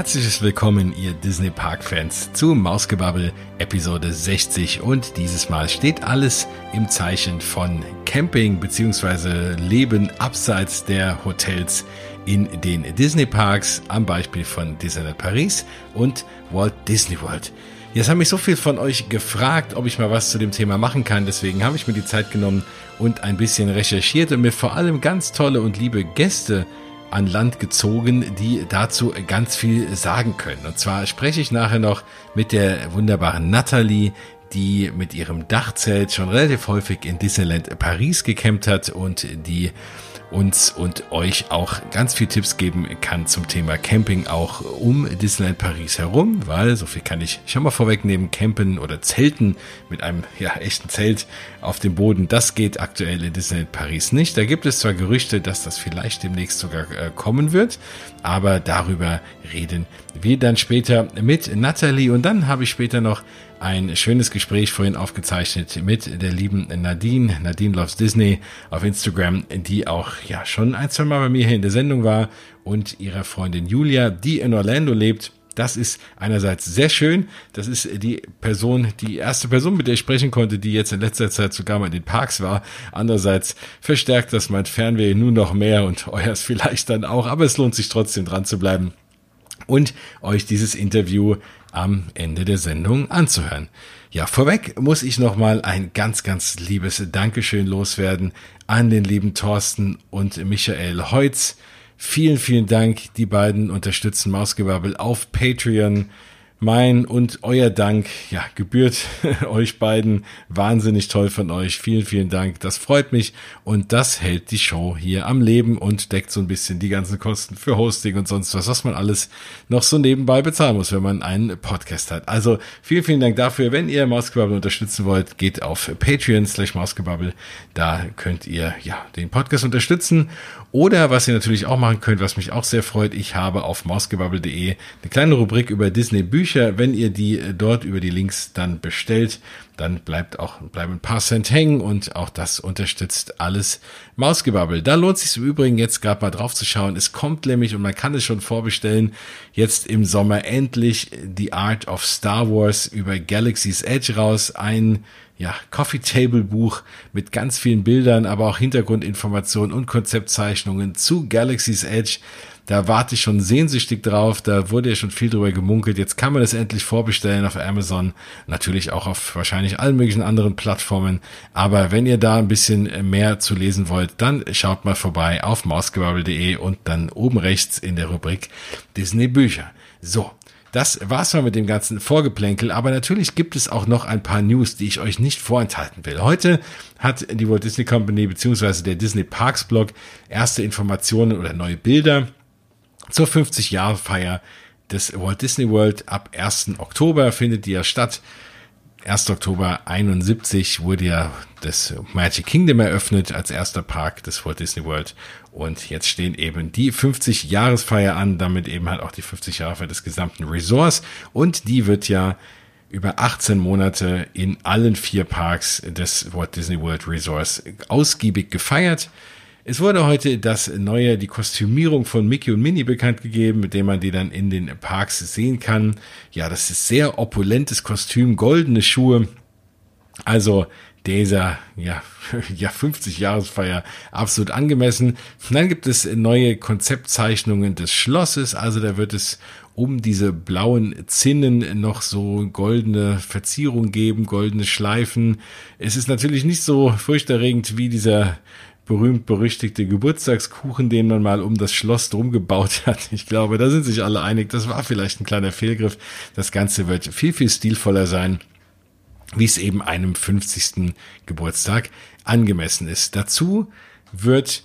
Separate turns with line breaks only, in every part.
herzliches Willkommen, ihr Disney Park Fans, zu Mausgebabbel Episode 60 und dieses Mal steht alles im Zeichen von Camping bzw. Leben abseits der Hotels in den Disney Parks, am Beispiel von Disneyland Paris und Walt Disney World. Jetzt haben mich so viel von euch gefragt, ob ich mal was zu dem Thema machen kann. Deswegen habe ich mir die Zeit genommen und ein bisschen recherchiert und mir vor allem ganz tolle und liebe Gäste an Land gezogen, die dazu ganz viel sagen können. Und zwar spreche ich nachher noch mit der wunderbaren Natalie, die mit ihrem Dachzelt schon relativ häufig in Disneyland Paris gekämmt hat und die uns und euch auch ganz viel Tipps geben kann zum Thema Camping auch um Disneyland Paris herum, weil so viel kann ich schon mal vorwegnehmen, Campen oder Zelten mit einem ja echten Zelt auf dem Boden, das geht aktuell in Disneyland Paris nicht. Da gibt es zwar Gerüchte, dass das vielleicht demnächst sogar äh, kommen wird, aber darüber reden wir dann später mit Natalie und dann habe ich später noch ein schönes Gespräch vorhin aufgezeichnet mit der lieben Nadine, Nadine Loves Disney auf Instagram, die auch ja schon ein, zwei Mal bei mir hier in der Sendung war und ihrer Freundin Julia, die in Orlando lebt. Das ist einerseits sehr schön. Das ist die Person, die erste Person, mit der ich sprechen konnte, die jetzt in letzter Zeit sogar mal in den Parks war. Andererseits verstärkt das mein Fernweh nur noch mehr und euers vielleicht dann auch. Aber es lohnt sich trotzdem dran zu bleiben und euch dieses Interview am Ende der Sendung anzuhören. Ja, vorweg muss ich nochmal ein ganz, ganz liebes Dankeschön loswerden an den lieben Thorsten und Michael Heutz. Vielen, vielen Dank. Die beiden unterstützen Mausgebabbel auf Patreon. Mein und euer Dank, ja, gebührt euch beiden. Wahnsinnig toll von euch. Vielen, vielen Dank. Das freut mich und das hält die Show hier am Leben und deckt so ein bisschen die ganzen Kosten für Hosting und sonst was, was man alles noch so nebenbei bezahlen muss, wenn man einen Podcast hat. Also vielen, vielen Dank dafür. Wenn ihr Mausgebubble unterstützen wollt, geht auf Patreon slash Mausgebubble. Da könnt ihr, ja, den Podcast unterstützen oder was ihr natürlich auch machen könnt, was mich auch sehr freut, ich habe auf mausgebabbel.de eine kleine Rubrik über Disney Bücher. Wenn ihr die äh, dort über die Links dann bestellt, dann bleibt auch, bleiben ein paar Cent hängen und auch das unterstützt alles Mausgebabbel. Da lohnt sich im Übrigen jetzt gerade mal drauf zu schauen. Es kommt nämlich und man kann es schon vorbestellen. Jetzt im Sommer endlich The Art of Star Wars über Galaxy's Edge raus. Ein ja, Coffee Table Buch mit ganz vielen Bildern, aber auch Hintergrundinformationen und Konzeptzeichnungen zu Galaxy's Edge. Da warte ich schon sehnsüchtig drauf. Da wurde ja schon viel drüber gemunkelt. Jetzt kann man es endlich vorbestellen auf Amazon. Natürlich auch auf wahrscheinlich allen möglichen anderen Plattformen. Aber wenn ihr da ein bisschen mehr zu lesen wollt, dann schaut mal vorbei auf mausgebabbel.de und dann oben rechts in der Rubrik Disney Bücher. So. Das war's mal mit dem ganzen Vorgeplänkel, aber natürlich gibt es auch noch ein paar News, die ich euch nicht vorenthalten will. Heute hat die Walt Disney Company bzw. der Disney Parks Blog erste Informationen oder neue Bilder zur 50 Jahre Feier des Walt Disney World ab 1. Oktober findet die ja statt. 1. Oktober 71 wurde ja das Magic Kingdom eröffnet als erster Park des Walt Disney World. Und jetzt stehen eben die 50 Jahresfeier an, damit eben halt auch die 50 Jahre des gesamten Resorts. Und die wird ja über 18 Monate in allen vier Parks des Walt Disney World Resorts ausgiebig gefeiert. Es wurde heute das neue, die Kostümierung von Mickey und Minnie bekannt gegeben, mit dem man die dann in den Parks sehen kann. Ja, das ist sehr opulentes Kostüm, goldene Schuhe. Also dieser ja, ja 50 Jahresfeier absolut angemessen. Dann gibt es neue Konzeptzeichnungen des Schlosses, also da wird es um diese blauen Zinnen noch so goldene Verzierung geben, goldene Schleifen. Es ist natürlich nicht so furchterregend wie dieser berühmt-berüchtigte Geburtstagskuchen, den man mal um das Schloss drum gebaut hat. Ich glaube, da sind sich alle einig. Das war vielleicht ein kleiner Fehlgriff. Das Ganze wird viel, viel stilvoller sein, wie es eben einem 50. Geburtstag angemessen ist. Dazu wird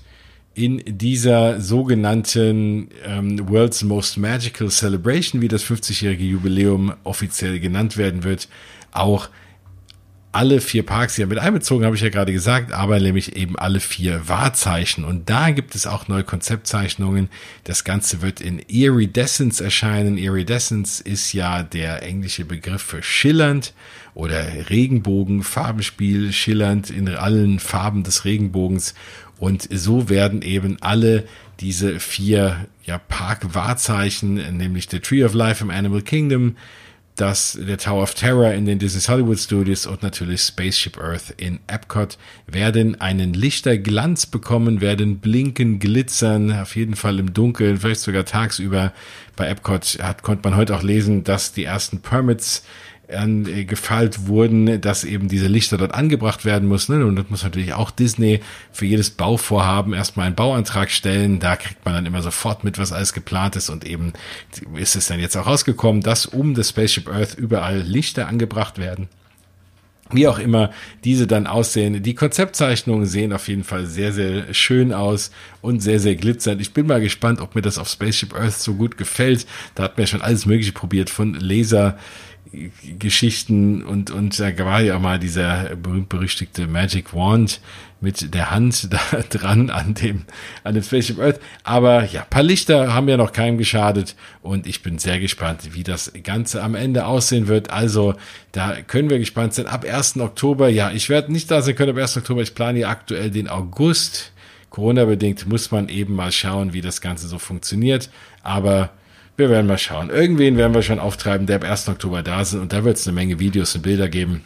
in dieser sogenannten ähm, World's Most Magical Celebration, wie das 50-jährige Jubiläum offiziell genannt werden wird, auch alle vier Parks hier mit einbezogen, habe ich ja gerade gesagt, aber nämlich eben alle vier Wahrzeichen. Und da gibt es auch neue Konzeptzeichnungen. Das Ganze wird in Iridescence erscheinen. Iridescence ist ja der englische Begriff für schillernd oder Regenbogen, Farbenspiel, schillernd in allen Farben des Regenbogens. Und so werden eben alle diese vier ja, Park-Wahrzeichen, nämlich The Tree of Life im Animal Kingdom, dass der Tower of Terror in den Disney Hollywood Studios und natürlich Spaceship Earth in Epcot werden einen Lichterglanz bekommen, werden blinken, glitzern, auf jeden Fall im Dunkeln, vielleicht sogar tagsüber. Bei Epcot hat, konnte man heute auch lesen, dass die ersten Permits angefeilt wurden, dass eben diese Lichter dort angebracht werden müssen. Und das muss natürlich auch Disney für jedes Bauvorhaben erstmal einen Bauantrag stellen. Da kriegt man dann immer sofort mit, was alles geplant ist. Und eben ist es dann jetzt auch rausgekommen, dass um das Spaceship Earth überall Lichter angebracht werden. Wie auch immer diese dann aussehen. Die Konzeptzeichnungen sehen auf jeden Fall sehr, sehr schön aus und sehr, sehr glitzernd. Ich bin mal gespannt, ob mir das auf Spaceship Earth so gut gefällt. Da hat mir schon alles Mögliche probiert, von Laser Geschichten und, und da war ja mal dieser berühmt-berüchtigte Magic Wand mit der Hand da dran an dem, an dem Spaceship Earth. Aber ja, paar Lichter haben ja noch keinem geschadet und ich bin sehr gespannt, wie das Ganze am Ende aussehen wird. Also da können wir gespannt sein. Ab 1. Oktober, ja, ich werde nicht da sein können ab 1. Oktober. Ich plane ja aktuell den August. Corona-bedingt muss man eben mal schauen, wie das Ganze so funktioniert. Aber wir werden mal schauen. Irgendwen werden wir schon auftreiben, der ab 1. Oktober da ist und da wird es eine Menge Videos und Bilder geben.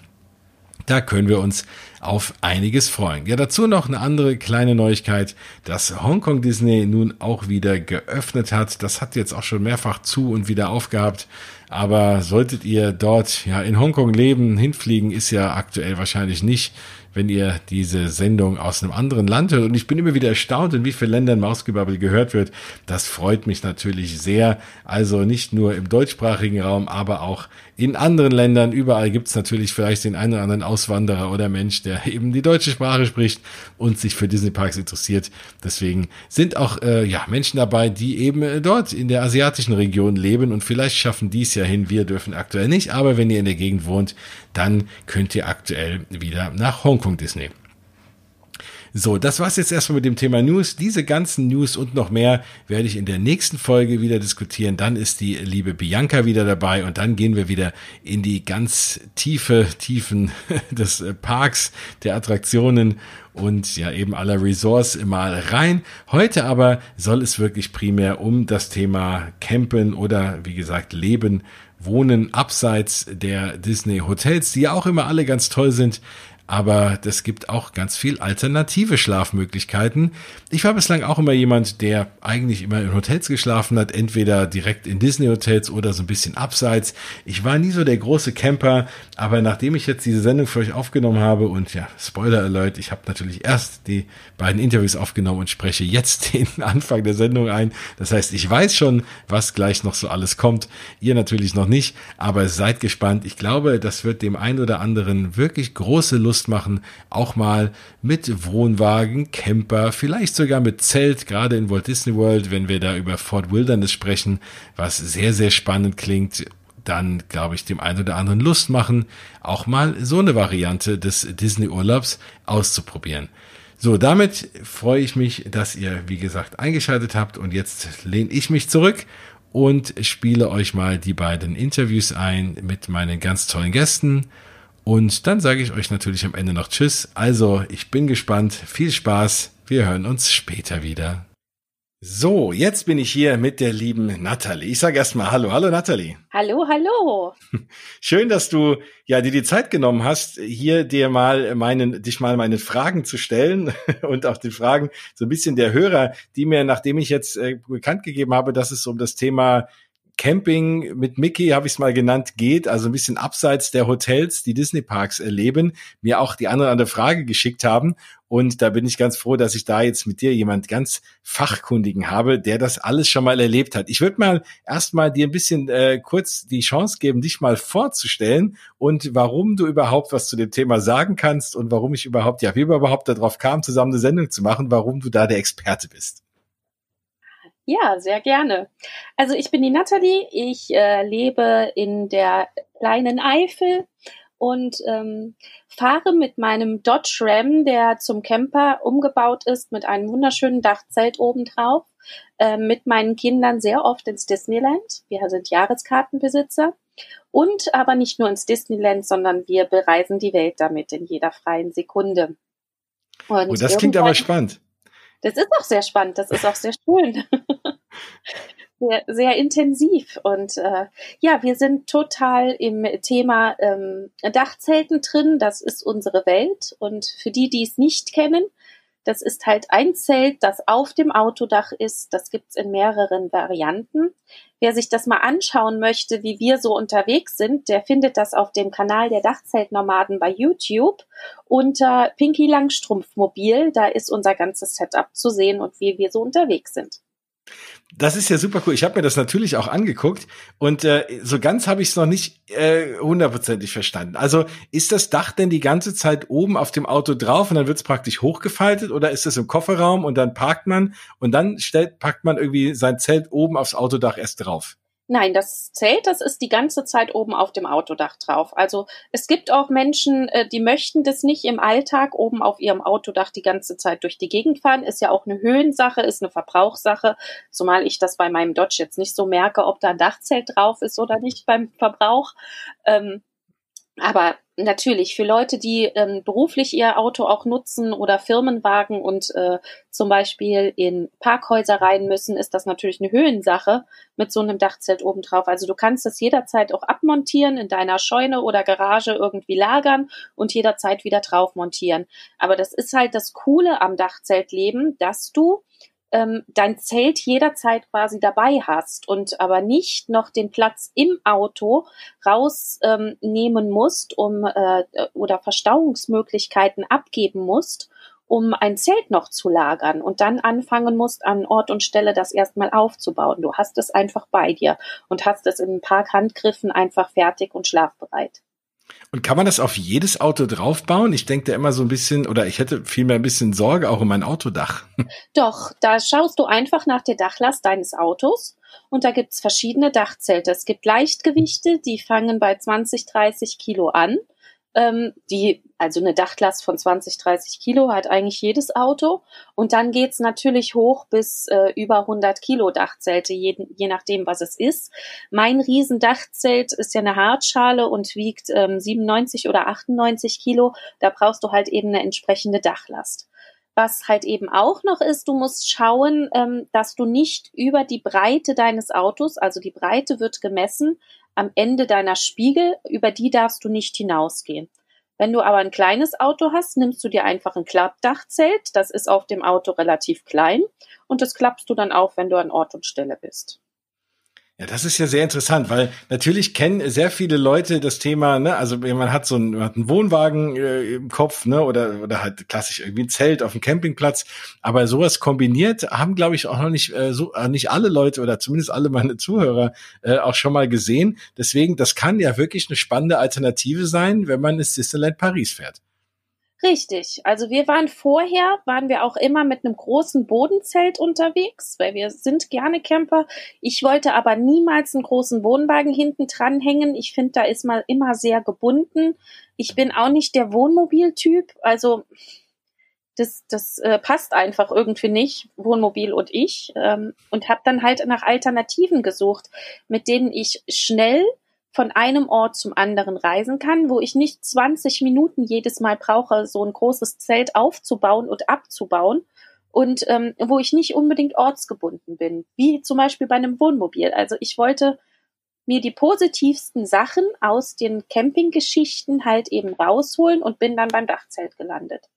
Da können wir uns auf einiges freuen. Ja, dazu noch eine andere kleine Neuigkeit, dass Hongkong Disney nun auch wieder geöffnet hat. Das hat jetzt auch schon mehrfach zu und wieder aufgehabt. Aber solltet ihr dort ja in Hongkong leben, hinfliegen, ist ja aktuell wahrscheinlich nicht wenn ihr diese Sendung aus einem anderen Land hört. Und ich bin immer wieder erstaunt, in wie vielen Ländern Mausgebabbel gehört wird. Das freut mich natürlich sehr. Also nicht nur im deutschsprachigen Raum, aber auch in anderen Ländern. Überall gibt es natürlich vielleicht den einen oder anderen Auswanderer oder Mensch, der eben die deutsche Sprache spricht und sich für Disney Parks interessiert. Deswegen sind auch äh, ja, Menschen dabei, die eben äh, dort in der asiatischen Region leben und vielleicht schaffen dies ja hin. Wir dürfen aktuell nicht, aber wenn ihr in der Gegend wohnt, dann könnt ihr aktuell wieder nach Hongkong Disney. So, das war's jetzt erstmal mit dem Thema News. Diese ganzen News und noch mehr werde ich in der nächsten Folge wieder diskutieren. Dann ist die liebe Bianca wieder dabei und dann gehen wir wieder in die ganz tiefe Tiefen des Parks, der Attraktionen und ja eben aller Resorts mal rein. Heute aber soll es wirklich primär um das Thema Campen oder wie gesagt Leben wohnen abseits der Disney Hotels, die ja auch immer alle ganz toll sind aber das gibt auch ganz viel alternative Schlafmöglichkeiten. Ich war bislang auch immer jemand, der eigentlich immer in Hotels geschlafen hat, entweder direkt in Disney Hotels oder so ein bisschen abseits. Ich war nie so der große Camper, aber nachdem ich jetzt diese Sendung für euch aufgenommen habe und ja, Spoiler Alert, ich habe natürlich erst die beiden Interviews aufgenommen und spreche jetzt den Anfang der Sendung ein. Das heißt, ich weiß schon, was gleich noch so alles kommt. Ihr natürlich noch nicht, aber seid gespannt. Ich glaube, das wird dem einen oder anderen wirklich große Lust Lust machen, auch mal mit Wohnwagen, Camper, vielleicht sogar mit Zelt, gerade in Walt Disney World, wenn wir da über Fort Wilderness sprechen, was sehr, sehr spannend klingt dann, glaube ich, dem einen oder anderen Lust machen, auch mal so eine Variante des Disney-Urlaubs auszuprobieren. So, damit freue ich mich, dass ihr, wie gesagt, eingeschaltet habt und jetzt lehne ich mich zurück und spiele euch mal die beiden Interviews ein mit meinen ganz tollen Gästen. Und dann sage ich euch natürlich am Ende noch Tschüss. Also, ich bin gespannt. Viel Spaß. Wir hören uns später wieder. So, jetzt bin ich hier mit der lieben Natalie. Ich sage erstmal Hallo, hallo Natalie.
Hallo, hallo.
Schön, dass du ja dir die Zeit genommen hast, hier dir mal meinen, dich mal meine Fragen zu stellen und auch die Fragen so ein bisschen der Hörer, die mir, nachdem ich jetzt äh, bekannt gegeben habe, dass es um das Thema Camping mit Mickey, habe ich es mal genannt, geht, also ein bisschen abseits der Hotels, die Disney Parks erleben, mir auch die andere, andere Frage geschickt haben. Und da bin ich ganz froh, dass ich da jetzt mit dir jemand ganz Fachkundigen habe, der das alles schon mal erlebt hat. Ich würde mal erstmal dir ein bisschen äh, kurz die Chance geben, dich mal vorzustellen und warum du überhaupt was zu dem Thema sagen kannst und warum ich überhaupt, ja, wie wir überhaupt darauf kam, zusammen eine Sendung zu machen, warum du da der Experte bist.
Ja, sehr gerne. Also ich bin die Nathalie, ich äh, lebe in der kleinen Eifel und ähm, fahre mit meinem Dodge Ram, der zum Camper umgebaut ist, mit einem wunderschönen Dachzelt obendrauf, äh, mit meinen Kindern sehr oft ins Disneyland. Wir sind Jahreskartenbesitzer. Und aber nicht nur ins Disneyland, sondern wir bereisen die Welt damit in jeder freien Sekunde.
Und oh, das klingt aber spannend.
Das ist auch sehr spannend, das ist auch sehr schön. sehr, sehr intensiv. Und äh, ja, wir sind total im Thema ähm, Dachzelten drin. Das ist unsere Welt. Und für die, die es nicht kennen, das ist halt ein Zelt, das auf dem Autodach ist. Das gibt's in mehreren Varianten. Wer sich das mal anschauen möchte, wie wir so unterwegs sind, der findet das auf dem Kanal der Dachzeltnomaden bei YouTube unter Pinky Langstrumpf Mobil. Da ist unser ganzes Setup zu sehen und wie wir so unterwegs sind.
Das ist ja super cool. Ich habe mir das natürlich auch angeguckt und äh, so ganz habe ich es noch nicht äh, hundertprozentig verstanden. Also ist das Dach denn die ganze Zeit oben auf dem Auto drauf und dann wird es praktisch hochgefaltet oder ist es im Kofferraum und dann parkt man und dann stellt, packt man irgendwie sein Zelt oben aufs Autodach erst drauf?
Nein, das Zelt, das ist die ganze Zeit oben auf dem Autodach drauf. Also es gibt auch Menschen, äh, die möchten das nicht im Alltag oben auf ihrem Autodach die ganze Zeit durch die Gegend fahren. Ist ja auch eine Höhensache, ist eine Verbrauchssache, zumal ich das bei meinem Dodge jetzt nicht so merke, ob da ein Dachzelt drauf ist oder nicht beim Verbrauch. Ähm, aber natürlich für Leute, die ähm, beruflich ihr Auto auch nutzen oder Firmenwagen und äh, zum Beispiel in Parkhäuser rein müssen, ist das natürlich eine Höhensache mit so einem Dachzelt obendrauf. Also du kannst es jederzeit auch abmontieren, in deiner Scheune oder Garage irgendwie lagern und jederzeit wieder drauf montieren. Aber das ist halt das Coole am Dachzeltleben, dass du ähm, dein Zelt jederzeit quasi dabei hast und aber nicht noch den Platz im Auto rausnehmen ähm, musst, um äh, oder Verstauungsmöglichkeiten abgeben musst, um ein Zelt noch zu lagern und dann anfangen musst, an Ort und Stelle das erstmal aufzubauen. Du hast es einfach bei dir und hast es in ein paar Handgriffen einfach fertig und schlafbereit.
Und kann man das auf jedes Auto draufbauen? Ich denke da immer so ein bisschen, oder ich hätte vielmehr ein bisschen Sorge auch um mein Autodach.
Doch, da schaust du einfach nach der Dachlast deines Autos und da gibt's verschiedene Dachzelte. Es gibt Leichtgewichte, die fangen bei 20, 30 Kilo an ähm, die, also eine Dachtlast von 20, 30 Kilo hat eigentlich jedes Auto. Und dann geht's natürlich hoch bis äh, über 100 Kilo Dachzelte, je, je nachdem, was es ist. Mein Riesendachzelt ist ja eine Hartschale und wiegt ähm, 97 oder 98 Kilo. Da brauchst du halt eben eine entsprechende Dachlast. Was halt eben auch noch ist, du musst schauen, ähm, dass du nicht über die Breite deines Autos, also die Breite wird gemessen, am Ende deiner Spiegel, über die darfst du nicht hinausgehen. Wenn du aber ein kleines Auto hast, nimmst du dir einfach ein Klappdachzelt. Das ist auf dem Auto relativ klein und das klappst du dann auf, wenn du an Ort und Stelle bist.
Ja, das ist ja sehr interessant, weil natürlich kennen sehr viele Leute das Thema, ne, also man hat so einen, man hat einen Wohnwagen äh, im Kopf, ne, oder, oder halt klassisch irgendwie ein Zelt auf dem Campingplatz, aber sowas kombiniert haben, glaube ich, auch noch nicht äh, so, äh, nicht alle Leute oder zumindest alle meine Zuhörer äh, auch schon mal gesehen. Deswegen, das kann ja wirklich eine spannende Alternative sein, wenn man ins Disneyland Paris fährt.
Richtig. Also wir waren vorher, waren wir auch immer mit einem großen Bodenzelt unterwegs, weil wir sind gerne Camper. Ich wollte aber niemals einen großen Wohnwagen hinten dranhängen. Ich finde, da ist man immer sehr gebunden. Ich bin auch nicht der Wohnmobiltyp. Also das, das äh, passt einfach irgendwie nicht, Wohnmobil und ich. Ähm, und habe dann halt nach Alternativen gesucht, mit denen ich schnell von einem Ort zum anderen reisen kann, wo ich nicht 20 Minuten jedes Mal brauche, so ein großes Zelt aufzubauen und abzubauen und ähm, wo ich nicht unbedingt ortsgebunden bin, wie zum Beispiel bei einem Wohnmobil. Also ich wollte mir die positivsten Sachen aus den Campinggeschichten halt eben rausholen und bin dann beim Dachzelt gelandet.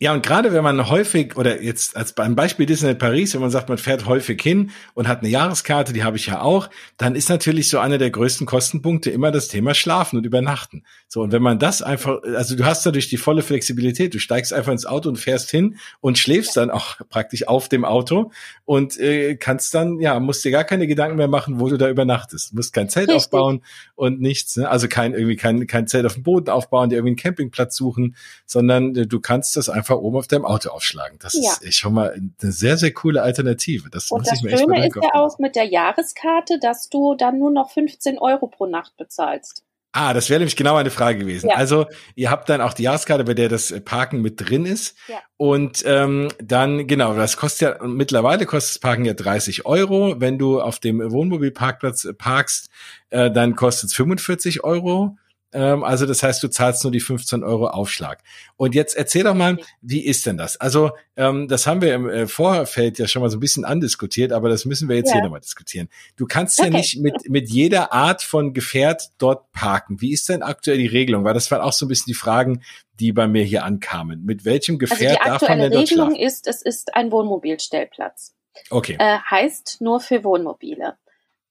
Ja, und gerade wenn man häufig, oder jetzt als beim Beispiel Disneyland Paris, wenn man sagt, man fährt häufig hin und hat eine Jahreskarte, die habe ich ja auch, dann ist natürlich so einer der größten Kostenpunkte immer das Thema Schlafen und Übernachten. So, und wenn man das einfach, also du hast dadurch die volle Flexibilität, du steigst einfach ins Auto und fährst hin und schläfst dann auch praktisch auf dem Auto und äh, kannst dann, ja, musst dir gar keine Gedanken mehr machen, wo du da übernachtest. Du musst kein Zelt Richtig. aufbauen und nichts, ne? also kein, irgendwie kein, kein Zelt auf dem Boden aufbauen, dir irgendwie einen Campingplatz suchen, sondern äh, du kannst das einfach einfach oben auf deinem Auto aufschlagen. Das ja. ist schon mal eine sehr, sehr coole Alternative. Das
Und muss das ich mir Schöne echt mal ist ja auch mit der Jahreskarte, dass du dann nur noch 15 Euro pro Nacht bezahlst.
Ah, das wäre nämlich genau eine Frage gewesen. Ja. Also ihr habt dann auch die Jahreskarte, bei der das Parken mit drin ist. Ja. Und ähm, dann, genau, das kostet ja, mittlerweile kostet das Parken ja 30 Euro. Wenn du auf dem Wohnmobilparkplatz parkst, äh, dann kostet es 45 Euro. Ähm, also das heißt, du zahlst nur die 15 Euro Aufschlag. Und jetzt erzähl doch mal, wie ist denn das? Also ähm, das haben wir im äh, Vorfeld ja schon mal so ein bisschen andiskutiert, aber das müssen wir jetzt ja. hier nochmal diskutieren. Du kannst okay. ja nicht mit, mit jeder Art von Gefährt dort parken. Wie ist denn aktuell die Regelung? Weil das waren auch so ein bisschen die Fragen, die bei mir hier ankamen. Mit welchem also Gefährt also darf man denn dort
Regelung ist, es ist ein Wohnmobilstellplatz.
Okay.
Äh, heißt nur für Wohnmobile.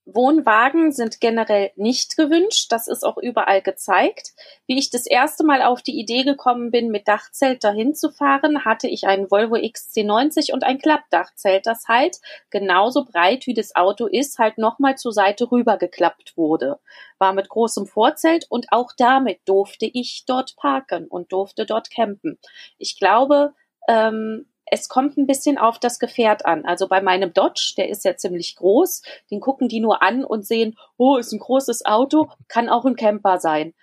Wohnwagen sind generell nicht gewünscht. Das ist auch überall gezeigt. Wie ich das erste Mal auf die Idee gekommen bin, mit Dachzelt dahin zu fahren, hatte ich einen Volvo XC90 und ein Klappdachzelt, das halt genauso breit wie das Auto ist, halt nochmal zur Seite rübergeklappt wurde. War mit großem Vorzelt und auch damit durfte ich dort parken und durfte dort campen. Ich glaube, ähm, es kommt ein bisschen auf das Gefährt an. Also bei meinem Dodge, der ist ja ziemlich groß, den gucken die nur an und sehen, oh, ist ein großes Auto, kann auch ein Camper sein.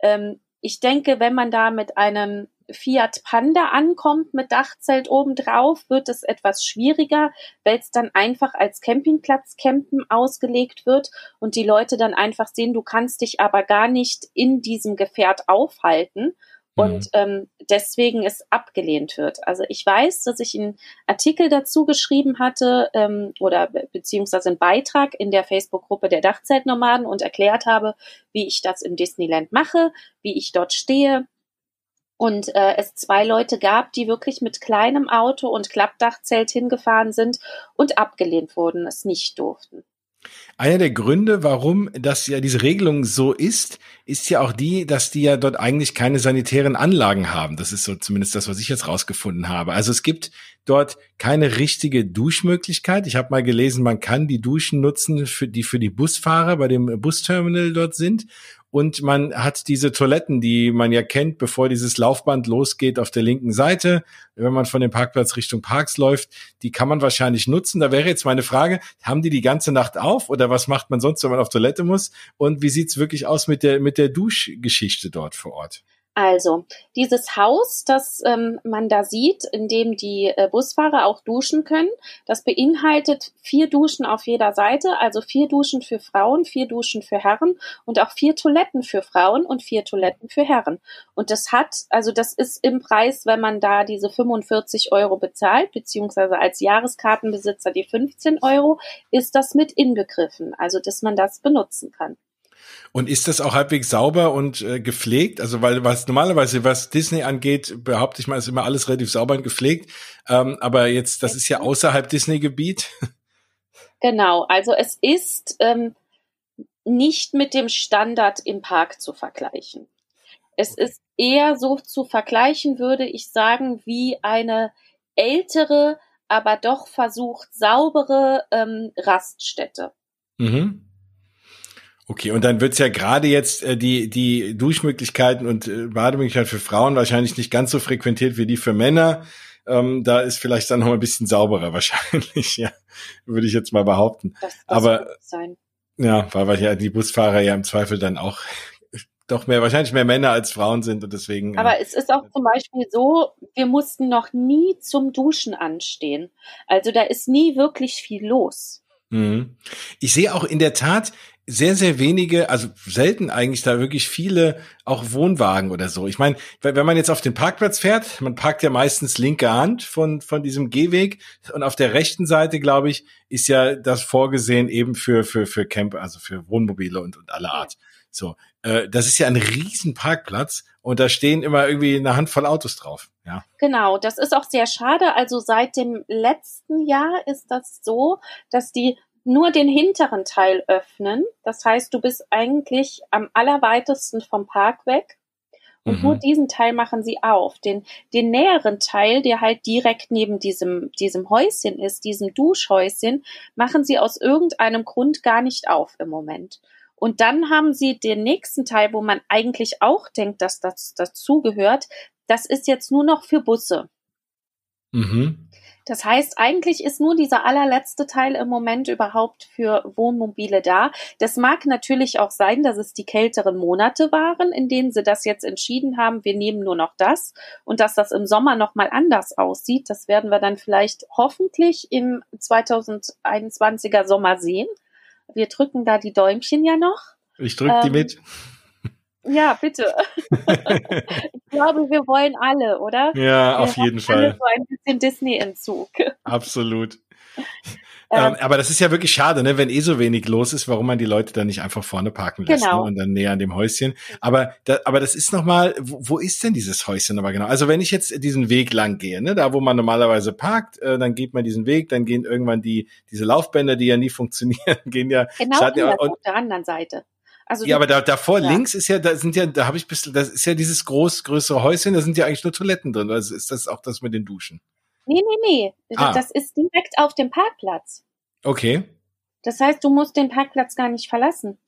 Ähm, ich denke, wenn man da mit einem Fiat Panda ankommt mit Dachzelt obendrauf, wird es etwas schwieriger, weil es dann einfach als Campingplatz campen ausgelegt wird und die Leute dann einfach sehen, du kannst dich aber gar nicht in diesem Gefährt aufhalten und mhm. ähm, deswegen es abgelehnt wird. Also ich weiß, dass ich einen Artikel dazu geschrieben hatte ähm, oder beziehungsweise einen Beitrag in der Facebook-Gruppe der Dachzeltnomaden und erklärt habe, wie ich das im Disneyland mache, wie ich dort stehe. Und äh, es zwei Leute gab, die wirklich mit kleinem Auto und Klappdachzelt hingefahren sind und abgelehnt wurden, es nicht durften.
Einer der Gründe, warum das ja diese Regelung so ist, ist ja auch die, dass die ja dort eigentlich keine sanitären Anlagen haben. Das ist so zumindest das, was ich jetzt rausgefunden habe. Also es gibt dort keine richtige Duschmöglichkeit. Ich habe mal gelesen, man kann die Duschen nutzen, für die für die Busfahrer bei dem Busterminal dort sind und man hat diese Toiletten, die man ja kennt, bevor dieses Laufband losgeht auf der linken Seite, wenn man von dem Parkplatz Richtung Parks läuft, die kann man wahrscheinlich nutzen. Da wäre jetzt meine Frage, haben die die ganze Nacht auf oder was macht man sonst, wenn man auf Toilette muss? Und wie sieht's wirklich aus mit der, mit der Duschgeschichte dort vor Ort?
Also, dieses Haus, das ähm, man da sieht, in dem die äh, Busfahrer auch duschen können, das beinhaltet vier Duschen auf jeder Seite, also vier Duschen für Frauen, vier Duschen für Herren und auch vier Toiletten für Frauen und vier Toiletten für Herren. Und das hat, also das ist im Preis, wenn man da diese 45 Euro bezahlt, beziehungsweise als Jahreskartenbesitzer die 15 Euro, ist das mit inbegriffen, also dass man das benutzen kann.
Und ist das auch halbwegs sauber und äh, gepflegt? Also weil was normalerweise was Disney angeht, behaupte ich mal, ist immer alles relativ sauber und gepflegt. Ähm, aber jetzt, das ist ja außerhalb Disney-Gebiet.
Genau, also es ist ähm, nicht mit dem Standard im Park zu vergleichen. Es ist eher so zu vergleichen, würde ich sagen, wie eine ältere, aber doch versucht saubere ähm, Raststätte.
Mhm. Okay, und dann wird's ja gerade jetzt äh, die, die Duschmöglichkeiten und äh, Bademöglichkeiten für Frauen wahrscheinlich nicht ganz so frequentiert wie die für Männer. Ähm, da ist vielleicht dann noch ein bisschen sauberer wahrscheinlich, ja, würde ich jetzt mal behaupten. Das, das Aber ja, weil, weil ja die Busfahrer ja im Zweifel dann auch doch mehr, wahrscheinlich mehr Männer als Frauen sind und deswegen.
Aber äh, es ist auch zum Beispiel so, wir mussten noch nie zum Duschen anstehen. Also da ist nie wirklich viel los.
Mhm. Ich sehe auch in der Tat sehr, sehr wenige, also selten eigentlich da wirklich viele auch Wohnwagen oder so. Ich meine, wenn man jetzt auf den Parkplatz fährt, man parkt ja meistens linke Hand von, von diesem Gehweg und auf der rechten Seite, glaube ich, ist ja das vorgesehen eben für, für, für Camper, also für Wohnmobile und, und alle Art. So, äh, das ist ja ein riesen Parkplatz und da stehen immer irgendwie eine Handvoll Autos drauf. Ja.
Genau, das ist auch sehr schade. Also seit dem letzten Jahr ist das so, dass die nur den hinteren Teil öffnen. Das heißt, du bist eigentlich am allerweitesten vom Park weg. Und mhm. nur diesen Teil machen sie auf. Den, den näheren Teil, der halt direkt neben diesem, diesem Häuschen ist, diesem Duschhäuschen, machen sie aus irgendeinem Grund gar nicht auf im Moment. Und dann haben sie den nächsten Teil, wo man eigentlich auch denkt, dass das dazugehört. Das ist jetzt nur noch für Busse. Mhm. Das heißt, eigentlich ist nur dieser allerletzte Teil im Moment überhaupt für Wohnmobile da. Das mag natürlich auch sein, dass es die kälteren Monate waren, in denen sie das jetzt entschieden haben, wir nehmen nur noch das und dass das im Sommer nochmal anders aussieht. Das werden wir dann vielleicht hoffentlich im 2021er Sommer sehen. Wir drücken da die Däumchen ja noch.
Ich drücke die ähm, mit.
Ja, bitte. ich glaube, wir wollen alle, oder?
Ja, wir auf jeden Fall.
so ein bisschen Disney-Entzug.
Absolut. Ähm, ähm, aber das ist ja wirklich schade, ne? wenn eh so wenig los ist, warum man die Leute dann nicht einfach vorne parken lässt genau. ne? und dann näher an dem Häuschen. Aber, da, aber das ist nochmal, wo, wo ist denn dieses Häuschen aber genau? Also wenn ich jetzt diesen Weg lang gehe, ne? da wo man normalerweise parkt, äh, dann geht man diesen Weg, dann gehen irgendwann die diese Laufbänder, die ja nie funktionieren, gehen ja.
Genau ja, auf der anderen Seite.
Also ja, aber da, davor ja. links ist ja, da sind ja, da habe ich bisschen, das ist ja dieses groß, größere Häuschen, da sind ja eigentlich nur Toiletten drin. Also ist das auch das mit den Duschen?
Nee, nee, nee. Ah. Das ist direkt auf dem Parkplatz.
Okay.
Das heißt, du musst den Parkplatz gar nicht verlassen.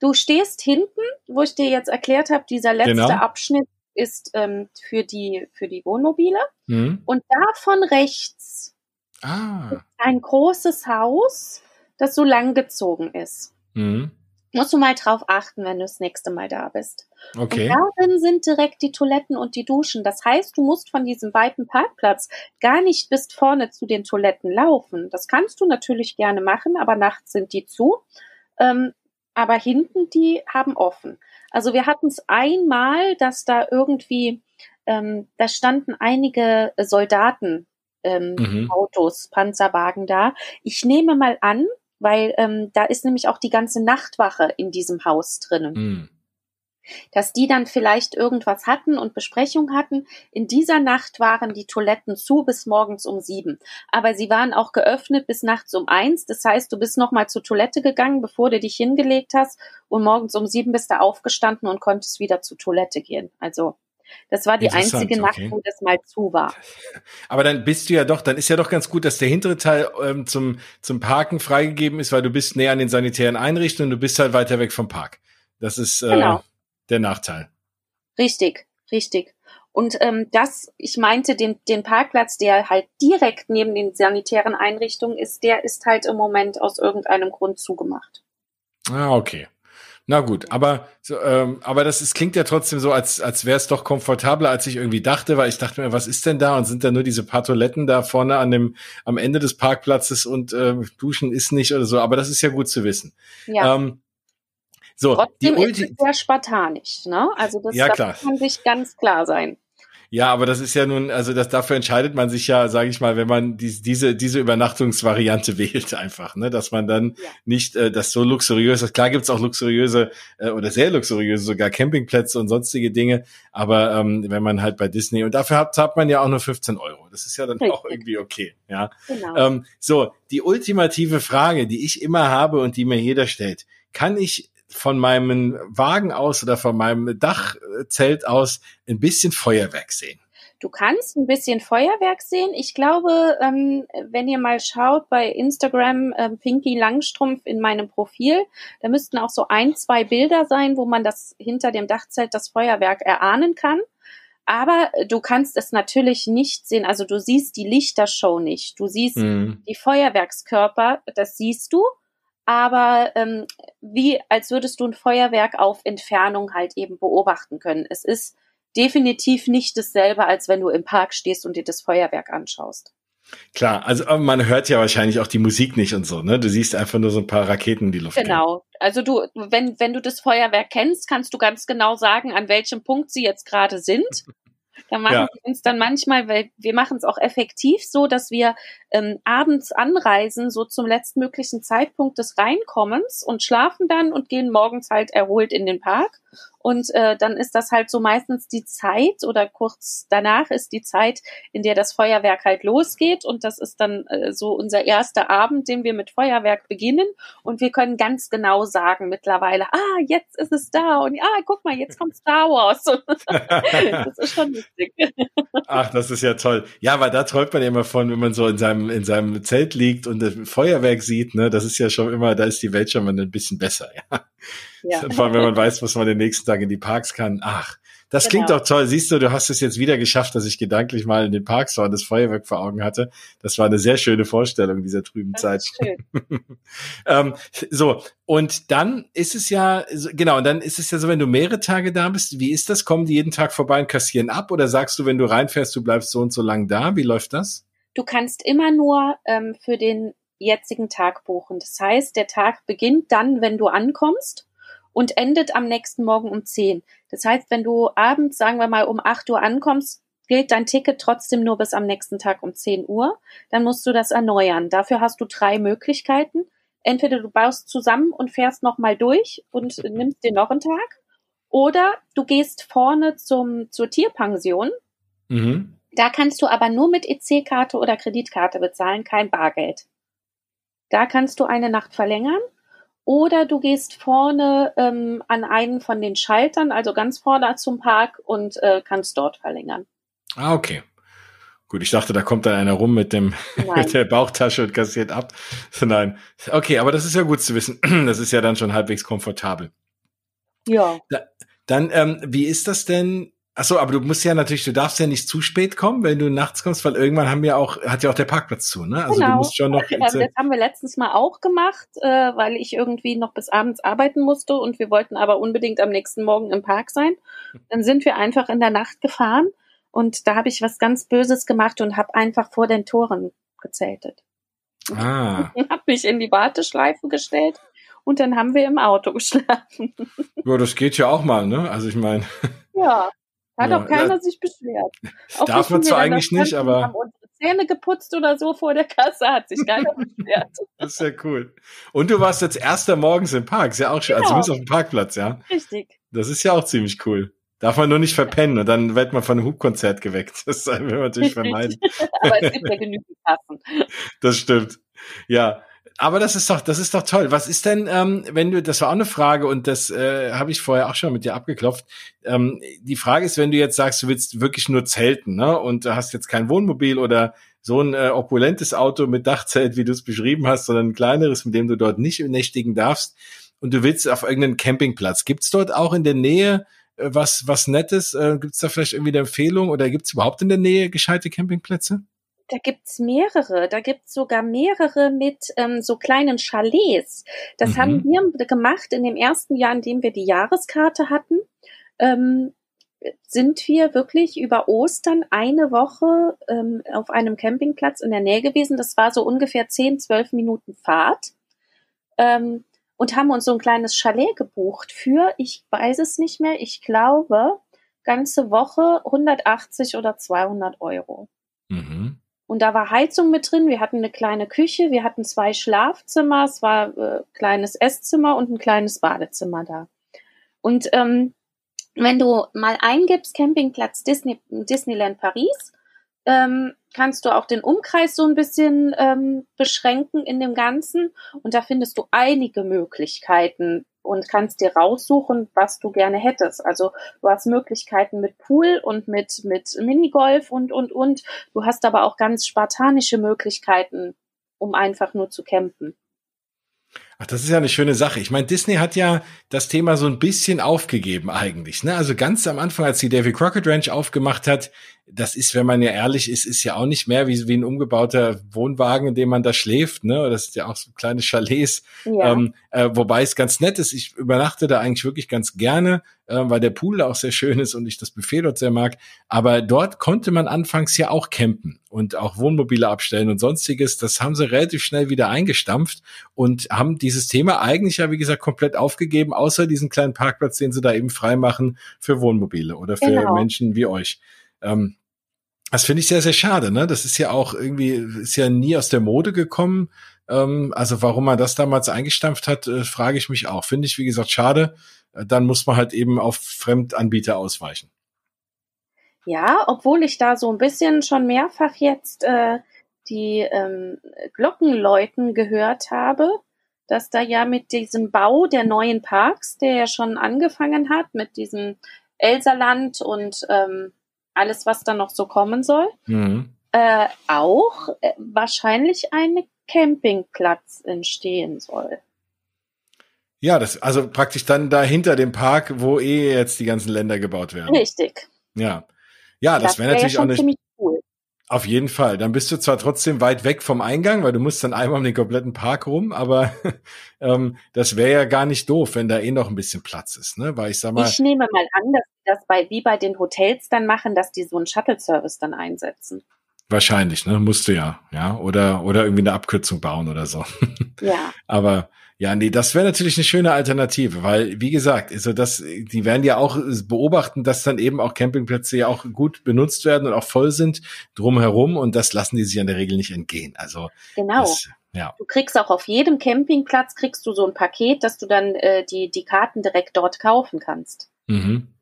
Du stehst hinten, wo ich dir jetzt erklärt habe, dieser letzte genau. Abschnitt ist ähm, für die für die Wohnmobile. Mhm. Und davon rechts
ah. ist
ein großes Haus, das so lang gezogen ist. Mhm musst du mal drauf achten, wenn du das nächste Mal da bist.
Okay.
Und darin sind direkt die Toiletten und die Duschen. Das heißt, du musst von diesem weiten Parkplatz gar nicht bis vorne zu den Toiletten laufen. Das kannst du natürlich gerne machen, aber nachts sind die zu. Ähm, aber hinten, die haben offen. Also wir hatten es einmal, dass da irgendwie, ähm, da standen einige Soldaten ähm, mhm. Autos, Panzerwagen da. Ich nehme mal an, weil ähm, da ist nämlich auch die ganze Nachtwache in diesem Haus drinnen. Mhm. Dass die dann vielleicht irgendwas hatten und Besprechung hatten. In dieser Nacht waren die Toiletten zu bis morgens um sieben. Aber sie waren auch geöffnet bis nachts um eins. Das heißt, du bist nochmal zur Toilette gegangen, bevor du dich hingelegt hast. Und morgens um sieben bist du aufgestanden und konntest wieder zur Toilette gehen. Also das war die einzige Nacht, okay. wo das mal zu war.
Aber dann bist du ja doch, dann ist ja doch ganz gut, dass der hintere Teil ähm, zum, zum Parken freigegeben ist, weil du bist näher an den sanitären Einrichtungen, du bist halt weiter weg vom Park. Das ist äh, genau. der Nachteil.
Richtig, richtig. Und ähm, das, ich meinte, den, den Parkplatz, der halt direkt neben den sanitären Einrichtungen ist, der ist halt im Moment aus irgendeinem Grund zugemacht.
Ah, okay. Na gut, aber so, ähm, aber das ist, klingt ja trotzdem so, als als wäre es doch komfortabler, als ich irgendwie dachte, weil ich dachte mir, was ist denn da und sind da nur diese paar Toiletten da vorne an dem am Ende des Parkplatzes und äh, Duschen ist nicht oder so. Aber das ist ja gut zu wissen.
Ja. Ähm, so, Trotzdem die Ulti ist es sehr spartanisch, ne? Also das,
ja, klar.
kann sich ganz klar sein.
Ja, aber das ist ja nun, also das dafür entscheidet man sich ja, sage ich mal, wenn man die, diese diese Übernachtungsvariante wählt einfach, ne, dass man dann ja. nicht äh, das so luxuriös ist. Klar gibt's auch luxuriöse äh, oder sehr luxuriöse sogar Campingplätze und sonstige Dinge, aber ähm, wenn man halt bei Disney und dafür hat, hat man ja auch nur 15 Euro. Das ist ja dann Richtig. auch irgendwie okay, ja. Genau. Ähm, so die ultimative Frage, die ich immer habe und die mir jeder stellt: Kann ich von meinem Wagen aus oder von meinem Dachzelt aus ein bisschen Feuerwerk sehen.
Du kannst ein bisschen Feuerwerk sehen. Ich glaube, ähm, wenn ihr mal schaut bei Instagram ähm, Pinky Langstrumpf in meinem Profil, da müssten auch so ein, zwei Bilder sein, wo man das hinter dem Dachzelt das Feuerwerk erahnen kann. Aber du kannst es natürlich nicht sehen. Also du siehst die Lichtershow nicht. Du siehst mhm. die Feuerwerkskörper, das siehst du aber ähm, wie als würdest du ein Feuerwerk auf Entfernung halt eben beobachten können. Es ist definitiv nicht dasselbe, als wenn du im Park stehst und dir das Feuerwerk anschaust.
Klar, also man hört ja wahrscheinlich auch die Musik nicht und so, ne? Du siehst einfach nur so ein paar Raketen in die Luft.
Genau. Gehen. Also du, wenn, wenn du das Feuerwerk kennst, kannst du ganz genau sagen, an welchem Punkt sie jetzt gerade sind. Da machen ja. wir uns dann manchmal, weil wir machen es auch effektiv so, dass wir ähm, abends anreisen, so zum letztmöglichen Zeitpunkt des Reinkommens und schlafen dann und gehen morgens halt erholt in den Park. Und äh, dann ist das halt so meistens die Zeit oder kurz danach ist die Zeit, in der das Feuerwerk halt losgeht. Und das ist dann äh, so unser erster Abend, den wir mit Feuerwerk beginnen. Und wir können ganz genau sagen mittlerweile, ah, jetzt ist es da. Und ah, guck mal, jetzt kommt Star Wars. das ist schon lustig.
Ach, das ist ja toll. Ja, weil da träumt man ja immer von, wenn man so in seinem, in seinem Zelt liegt und das Feuerwerk sieht, ne, das ist ja schon immer, da ist die Welt schon mal ein bisschen besser, ja. Ja. Vor allem, wenn man weiß, was man den nächsten Tag in die Parks kann. Ach, Das klingt genau. doch toll. Siehst du, du hast es jetzt wieder geschafft, dass ich gedanklich mal in den Parks war und das Feuerwerk vor Augen hatte. Das war eine sehr schöne Vorstellung dieser trüben Zeit. ähm, so, und dann ist es ja, genau, und dann ist es ja so, wenn du mehrere Tage da bist, wie ist das? Kommen die jeden Tag vorbei und kassieren ab? Oder sagst du, wenn du reinfährst, du bleibst so und so lang da? Wie läuft das?
Du kannst immer nur ähm, für den jetzigen Tag buchen. Das heißt, der Tag beginnt dann, wenn du ankommst und endet am nächsten Morgen um 10. Das heißt, wenn du abends, sagen wir mal, um 8 Uhr ankommst, gilt dein Ticket trotzdem nur bis am nächsten Tag um 10 Uhr. Dann musst du das erneuern. Dafür hast du drei Möglichkeiten. Entweder du baust zusammen und fährst nochmal durch und nimmst dir noch einen Tag. Oder du gehst vorne zum, zur Tierpension. Mhm. Da kannst du aber nur mit EC-Karte oder Kreditkarte bezahlen, kein Bargeld. Da kannst du eine Nacht verlängern. Oder du gehst vorne ähm, an einen von den Schaltern, also ganz vorne zum Park und äh, kannst dort verlängern.
Ah, okay. Gut, ich dachte, da kommt dann einer rum mit dem mit der Bauchtasche und kassiert ab. Nein. Okay, aber das ist ja gut zu wissen. Das ist ja dann schon halbwegs komfortabel.
Ja.
Da, dann, ähm, wie ist das denn? Ach so, aber du musst ja natürlich, du darfst ja nicht zu spät kommen, wenn du nachts kommst, weil irgendwann haben wir auch, hat ja auch der Parkplatz zu, ne?
Also genau. du musst schon noch. Äh, das haben wir letztens mal auch gemacht, äh, weil ich irgendwie noch bis abends arbeiten musste und wir wollten aber unbedingt am nächsten Morgen im Park sein. Dann sind wir einfach in der Nacht gefahren und da habe ich was ganz Böses gemacht und habe einfach vor den Toren gezeltet.
Ah.
habe mich in die Warteschleife gestellt und dann haben wir im Auto geschlafen.
Ja, das geht ja auch mal, ne? Also ich meine.
Ja. Hat ja, auch keiner sich beschwert.
Auch darf man zwar eigentlich nicht, aber.
Haben unsere Zähne geputzt oder so vor der Kasse, hat sich keiner beschwert.
das ist ja cool. Und du warst jetzt erster morgens im Park, ist ja auch schön. Also genau. Also du bist auf dem Parkplatz, ja?
Richtig.
Das ist ja auch ziemlich cool. Darf man nur nicht verpennen und dann wird man von einem Hubkonzert geweckt. Das will man natürlich vermeiden.
aber es gibt ja genügend Kassen.
Das stimmt. Ja aber das ist doch, das ist doch toll. Was ist denn, ähm, wenn du, das war auch eine Frage und das äh, habe ich vorher auch schon mit dir abgeklopft. Ähm, die Frage ist, wenn du jetzt sagst, du willst wirklich nur zelten, ne, und du hast jetzt kein Wohnmobil oder so ein äh, opulentes Auto mit Dachzelt, wie du es beschrieben hast, sondern ein kleineres, mit dem du dort nicht nächtigen darfst, und du willst auf irgendeinen Campingplatz. Gibt's dort auch in der Nähe äh, was was Nettes? Äh, gibt's da vielleicht irgendwie eine Empfehlung oder gibt's überhaupt in der Nähe gescheite Campingplätze?
Da gibt's mehrere. Da gibt's sogar mehrere mit ähm, so kleinen Chalets. Das mhm. haben wir gemacht in dem ersten Jahr, in dem wir die Jahreskarte hatten. Ähm, sind wir wirklich über Ostern eine Woche ähm, auf einem Campingplatz in der Nähe gewesen. Das war so ungefähr 10, 12 Minuten Fahrt. Ähm, und haben uns so ein kleines Chalet gebucht für, ich weiß es nicht mehr, ich glaube, ganze Woche 180 oder 200 Euro. Mhm. Und da war Heizung mit drin. Wir hatten eine kleine Küche, wir hatten zwei Schlafzimmer, es war äh, kleines Esszimmer und ein kleines Badezimmer da. Und ähm, wenn du mal eingibst Campingplatz Disney, Disneyland Paris, ähm, kannst du auch den Umkreis so ein bisschen ähm, beschränken in dem Ganzen. Und da findest du einige Möglichkeiten, und kannst dir raussuchen, was du gerne hättest. Also du hast Möglichkeiten mit Pool und mit, mit Minigolf und, und, und. Du hast aber auch ganz spartanische Möglichkeiten, um einfach nur zu campen.
Ach, das ist ja eine schöne Sache. Ich meine, Disney hat ja das Thema so ein bisschen aufgegeben eigentlich. Ne? Also ganz am Anfang, als die Davy Crockett Ranch aufgemacht hat, das ist, wenn man ja ehrlich ist, ist ja auch nicht mehr wie, wie ein umgebauter Wohnwagen, in dem man da schläft. Ne? Das ist ja auch so kleine Chalets. Ja. Ähm, äh, wobei es ganz nett ist. Ich übernachte da eigentlich wirklich ganz gerne, äh, weil der Pool da auch sehr schön ist und ich das Buffet dort sehr mag. Aber dort konnte man anfangs ja auch campen und auch Wohnmobile abstellen und sonstiges. Das haben sie relativ schnell wieder eingestampft und haben dieses Thema eigentlich ja, wie gesagt, komplett aufgegeben, außer diesen kleinen Parkplatz, den sie da eben freimachen für Wohnmobile oder für genau. Menschen wie euch. Ähm, das finde ich sehr, sehr schade. Ne? Das ist ja auch irgendwie, ist ja nie aus der Mode gekommen. Ähm, also warum man das damals eingestampft hat, äh, frage ich mich auch. Finde ich, wie gesagt, schade. Äh, dann muss man halt eben auf Fremdanbieter ausweichen.
Ja, obwohl ich da so ein bisschen schon mehrfach jetzt äh, die ähm, Glockenläuten gehört habe, dass da ja mit diesem Bau der neuen Parks, der ja schon angefangen hat, mit diesem Elserland und ähm, alles, was da noch so kommen soll, mhm. äh, auch äh, wahrscheinlich ein Campingplatz entstehen soll.
Ja, das, also praktisch dann da hinter dem Park, wo eh jetzt die ganzen Länder gebaut werden.
Richtig.
Ja. Ja, das, das wäre wär natürlich ja auch eine. Auf jeden Fall. Dann bist du zwar trotzdem weit weg vom Eingang, weil du musst dann einmal um den kompletten Park rum, aber ähm, das wäre ja gar nicht doof, wenn da eh noch ein bisschen Platz ist, ne? Weil ich sag mal.
Ich nehme mal an, dass die das bei wie bei den Hotels dann machen, dass die so einen Shuttle-Service dann einsetzen.
Wahrscheinlich, ne? Musst du ja, ja. Oder, oder irgendwie eine Abkürzung bauen oder so.
Ja.
Aber ja, nee, das wäre natürlich eine schöne Alternative, weil, wie gesagt, also das, die werden ja auch beobachten, dass dann eben auch Campingplätze ja auch gut benutzt werden und auch voll sind drumherum und das lassen die sich in der Regel nicht entgehen. Also
genau.
Das, ja.
Du kriegst auch auf jedem Campingplatz kriegst du so ein Paket, dass du dann äh, die die Karten direkt dort kaufen kannst.
Mhm.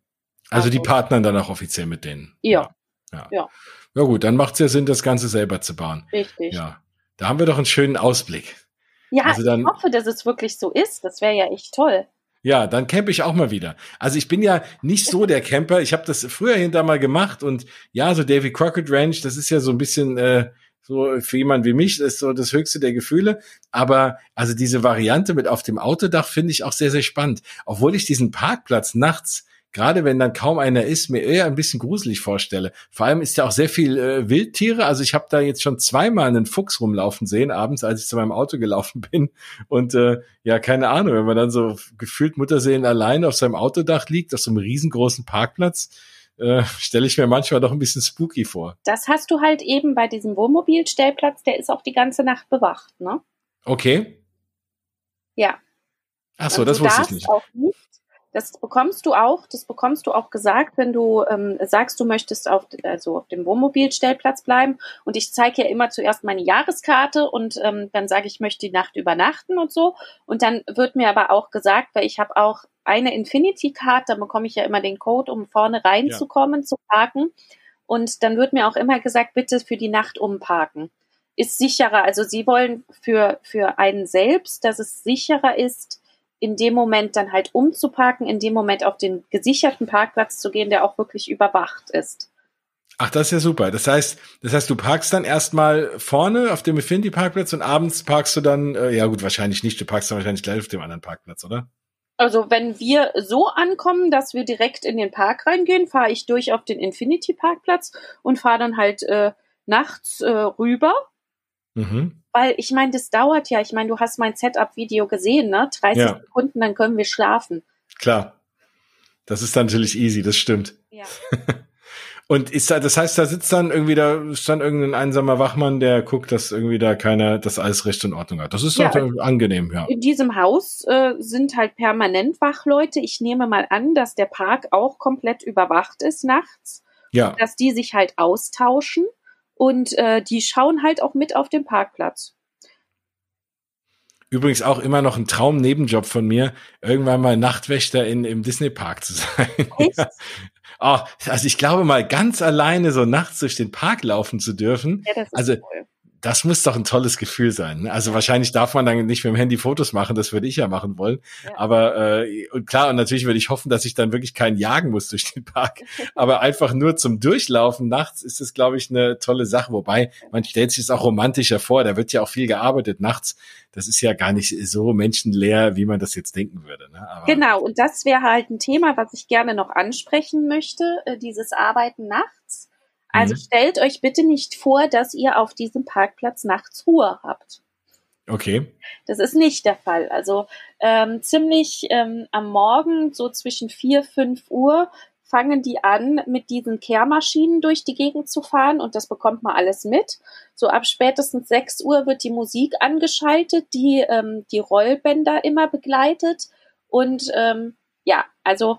Also, also die partnern dann auch offiziell mit denen.
Ja.
Ja. Ja, ja gut, dann macht es ja Sinn, das Ganze selber zu bauen.
Richtig.
Ja. Da haben wir doch einen schönen Ausblick.
Ja, also dann, ich hoffe, dass es wirklich so ist. Das wäre ja echt toll.
Ja, dann campe ich auch mal wieder. Also ich bin ja nicht so der Camper. Ich habe das früher hinter mal gemacht und ja, so Davy Crockett Ranch, das ist ja so ein bisschen äh, so für jemand wie mich ist so das höchste der Gefühle. Aber also diese Variante mit auf dem Autodach finde ich auch sehr sehr spannend. Obwohl ich diesen Parkplatz nachts gerade wenn dann kaum einer ist, mir eher ein bisschen gruselig vorstelle. Vor allem ist ja auch sehr viel äh, Wildtiere. Also ich habe da jetzt schon zweimal einen Fuchs rumlaufen sehen, abends, als ich zu meinem Auto gelaufen bin. Und äh, ja, keine Ahnung, wenn man dann so gefühlt Mutterseelen allein auf seinem Autodach liegt, auf so einem riesengroßen Parkplatz, äh, stelle ich mir manchmal doch ein bisschen spooky vor.
Das hast du halt eben bei diesem Wohnmobilstellplatz, der ist auch die ganze Nacht bewacht, ne?
Okay.
Ja.
Ach so, das wusste ich nicht.
Auch nicht das bekommst du auch, das bekommst du auch gesagt, wenn du ähm, sagst, du möchtest auf, also auf dem Wohnmobilstellplatz bleiben. Und ich zeige ja immer zuerst meine Jahreskarte und ähm, dann sage ich, ich möchte die Nacht übernachten und so. Und dann wird mir aber auch gesagt, weil ich habe auch eine Infinity-Card, da bekomme ich ja immer den Code, um vorne reinzukommen, ja. zu parken. Und dann wird mir auch immer gesagt, bitte für die Nacht umparken. Ist sicherer. Also sie wollen für, für einen selbst, dass es sicherer ist, in dem Moment dann halt umzuparken, in dem Moment auf den gesicherten Parkplatz zu gehen, der auch wirklich überwacht ist.
Ach, das ist ja super. Das heißt, das heißt, du parkst dann erstmal vorne auf dem Infinity Parkplatz und abends parkst du dann, äh, ja gut, wahrscheinlich nicht, du parkst dann wahrscheinlich gleich auf dem anderen Parkplatz, oder?
Also wenn wir so ankommen, dass wir direkt in den Park reingehen, fahre ich durch auf den Infinity Parkplatz und fahre dann halt äh, nachts äh, rüber.
Mhm.
Weil ich meine, das dauert ja. Ich meine, du hast mein Setup-Video gesehen, ne? 30 ja. Sekunden, dann können wir schlafen.
Klar. Das ist natürlich easy, das stimmt.
Ja.
Und ist da, das heißt, da sitzt dann irgendwie, da stand irgendein einsamer Wachmann, der guckt, dass irgendwie da keiner das alles recht in Ordnung hat. Das ist ja, doch angenehm, ja.
In diesem Haus äh, sind halt permanent Wachleute. Ich nehme mal an, dass der Park auch komplett überwacht ist nachts.
Ja.
Dass die sich halt austauschen. Und äh, die schauen halt auch mit auf dem Parkplatz.
Übrigens auch immer noch ein Traumnebenjob von mir, irgendwann mal Nachtwächter in, im Disney Park zu sein.
Ja.
oh, also ich glaube mal ganz alleine so nachts durch den Park laufen zu dürfen.
Ja,
also
cool
das muss doch ein tolles Gefühl sein. Ne? Also wahrscheinlich darf man dann nicht mit dem Handy Fotos machen, das würde ich ja machen wollen. Ja. Aber äh, und klar, und natürlich würde ich hoffen, dass ich dann wirklich keinen jagen muss durch den Park. Aber einfach nur zum Durchlaufen nachts ist das, glaube ich, eine tolle Sache. Wobei, man stellt sich das auch romantischer vor. Da wird ja auch viel gearbeitet nachts. Das ist ja gar nicht so menschenleer, wie man das jetzt denken würde. Ne?
Aber genau, und das wäre halt ein Thema, was ich gerne noch ansprechen möchte, äh, dieses Arbeiten nachts also mhm. stellt euch bitte nicht vor, dass ihr auf diesem Parkplatz nachts Ruhe habt.
Okay.
Das ist nicht der Fall. Also ähm, ziemlich ähm, am Morgen, so zwischen vier fünf Uhr, fangen die an, mit diesen Kehrmaschinen durch die Gegend zu fahren und das bekommt man alles mit. So ab spätestens sechs Uhr wird die Musik angeschaltet, die ähm, die Rollbänder immer begleitet. Und ähm, ja, also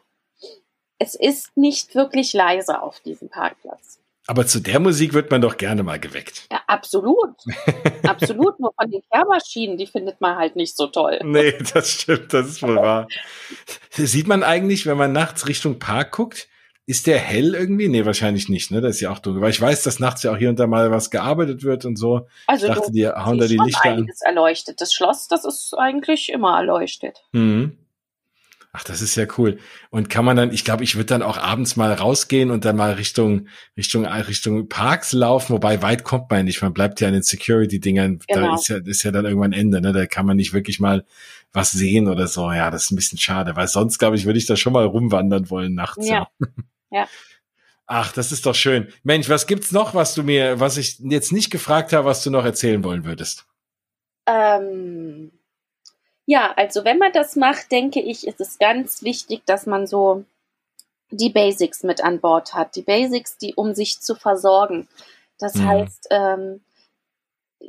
es ist nicht wirklich leise auf diesem Parkplatz.
Aber zu der Musik wird man doch gerne mal geweckt.
Ja, absolut. absolut. Nur von den Kehrmaschinen, die findet man halt nicht so toll.
Nee, das stimmt, das ist wohl wahr. Sieht man eigentlich, wenn man nachts Richtung Park guckt, ist der hell irgendwie? Nee, wahrscheinlich nicht, ne? Das ist ja auch dunkel. Weil ich weiß, dass nachts ja auch hier und da mal was gearbeitet wird und so.
Also
ich dachte, die hauen da die Lichter
einiges an. erleuchtet. Das Schloss, das ist eigentlich immer erleuchtet.
Mhm. Ach, das ist ja cool. Und kann man dann, ich glaube, ich würde dann auch abends mal rausgehen und dann mal Richtung, Richtung, Richtung Parks laufen, wobei weit kommt man nicht. Man bleibt ja an den Security-Dingern. Genau. Da ist ja, ist ja dann irgendwann Ende, ne? Da kann man nicht wirklich mal was sehen oder so. Ja, das ist ein bisschen schade, weil sonst, glaube ich, würde ich da schon mal rumwandern wollen nachts.
Ja. ja.
Ach, das ist doch schön. Mensch, was gibt's noch, was du mir, was ich jetzt nicht gefragt habe, was du noch erzählen wollen würdest?
Ähm, ja, also wenn man das macht, denke ich, ist es ganz wichtig, dass man so die Basics mit an Bord hat. Die Basics, die um sich zu versorgen. Das mhm. heißt, ähm,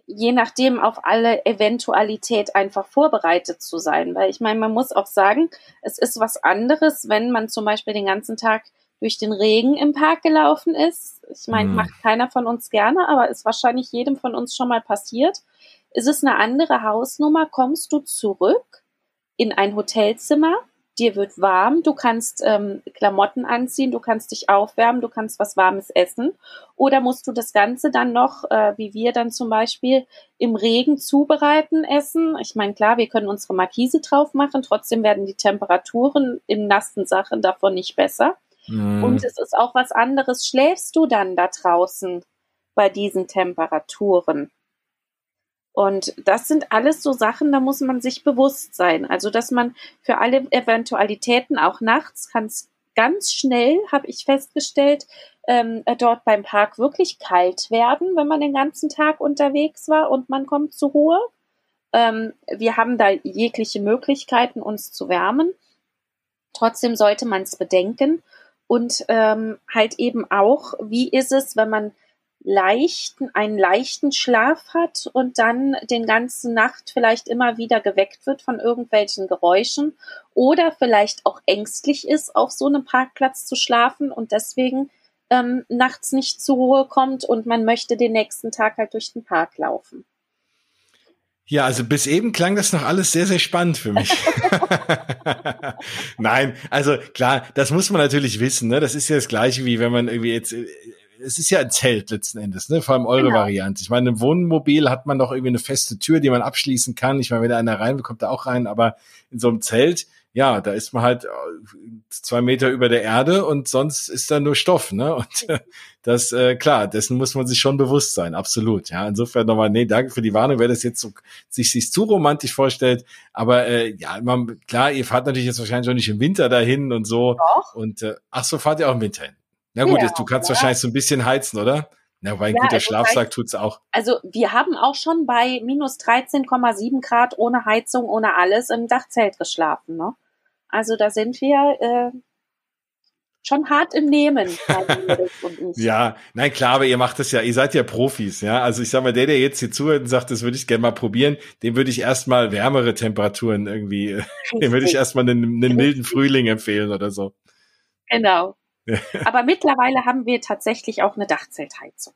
je nachdem auf alle Eventualität einfach vorbereitet zu sein. Weil ich meine, man muss auch sagen, es ist was anderes, wenn man zum Beispiel den ganzen Tag durch den Regen im Park gelaufen ist. Ich meine, mhm. macht keiner von uns gerne, aber ist wahrscheinlich jedem von uns schon mal passiert ist es eine andere Hausnummer, kommst du zurück in ein Hotelzimmer, dir wird warm, du kannst ähm, Klamotten anziehen, du kannst dich aufwärmen, du kannst was Warmes essen. Oder musst du das Ganze dann noch, äh, wie wir dann zum Beispiel, im Regen zubereiten, essen? Ich meine, klar, wir können unsere Markise drauf machen, trotzdem werden die Temperaturen in nassen Sachen davon nicht besser. Mm. Und es ist auch was anderes, schläfst du dann da draußen bei diesen Temperaturen? Und das sind alles so Sachen, da muss man sich bewusst sein. Also, dass man für alle Eventualitäten auch nachts kann es ganz schnell, habe ich festgestellt, ähm, dort beim Park wirklich kalt werden, wenn man den ganzen Tag unterwegs war und man kommt zur Ruhe. Ähm, wir haben da jegliche Möglichkeiten, uns zu wärmen. Trotzdem sollte man es bedenken und ähm, halt eben auch, wie ist es, wenn man leichten, einen leichten Schlaf hat und dann den ganzen Nacht vielleicht immer wieder geweckt wird von irgendwelchen Geräuschen oder vielleicht auch ängstlich ist, auf so einem Parkplatz zu schlafen und deswegen ähm, nachts nicht zur Ruhe kommt und man möchte den nächsten Tag halt durch den Park laufen.
Ja, also bis eben klang das noch alles sehr, sehr spannend für mich. Nein, also klar, das muss man natürlich wissen. Ne? Das ist ja das Gleiche, wie wenn man irgendwie jetzt äh, es ist ja ein Zelt letzten Endes, ne? Vor allem eure genau. Variante. Ich meine, im Wohnmobil hat man doch irgendwie eine feste Tür, die man abschließen kann. Ich meine, wenn da einer rein will, kommt da auch rein, aber in so einem Zelt, ja, da ist man halt äh, zwei Meter über der Erde und sonst ist da nur Stoff, ne? Und äh, das, äh, klar, dessen muss man sich schon bewusst sein, absolut. Ja, insofern nochmal, nee, danke für die Warnung, wer das jetzt so, sich, sich zu romantisch vorstellt. Aber äh, ja, man, klar, ihr fahrt natürlich jetzt wahrscheinlich auch nicht im Winter dahin und so. Doch. Und äh, ach so, fahrt ihr auch im Winter hin. Na gut, ja, du kannst ja. wahrscheinlich so ein bisschen heizen, oder? Na, weil ein ja, guter also Schlafsack tut's auch.
Also wir haben auch schon bei minus 13,7 Grad ohne Heizung, ohne alles im Dachzelt geschlafen. Ne? Also da sind wir äh, schon hart im Nehmen.
ja, nein, klar, aber ihr macht das ja, ihr seid ja Profis, ja. Also ich sag mal, der, der jetzt hier zuhört und sagt, das würde ich gerne mal probieren, dem würde ich erstmal wärmere Temperaturen irgendwie, dem würde ich erstmal einen, einen milden Frühling empfehlen oder so.
Genau. Aber mittlerweile haben wir tatsächlich auch eine Dachzeltheizung.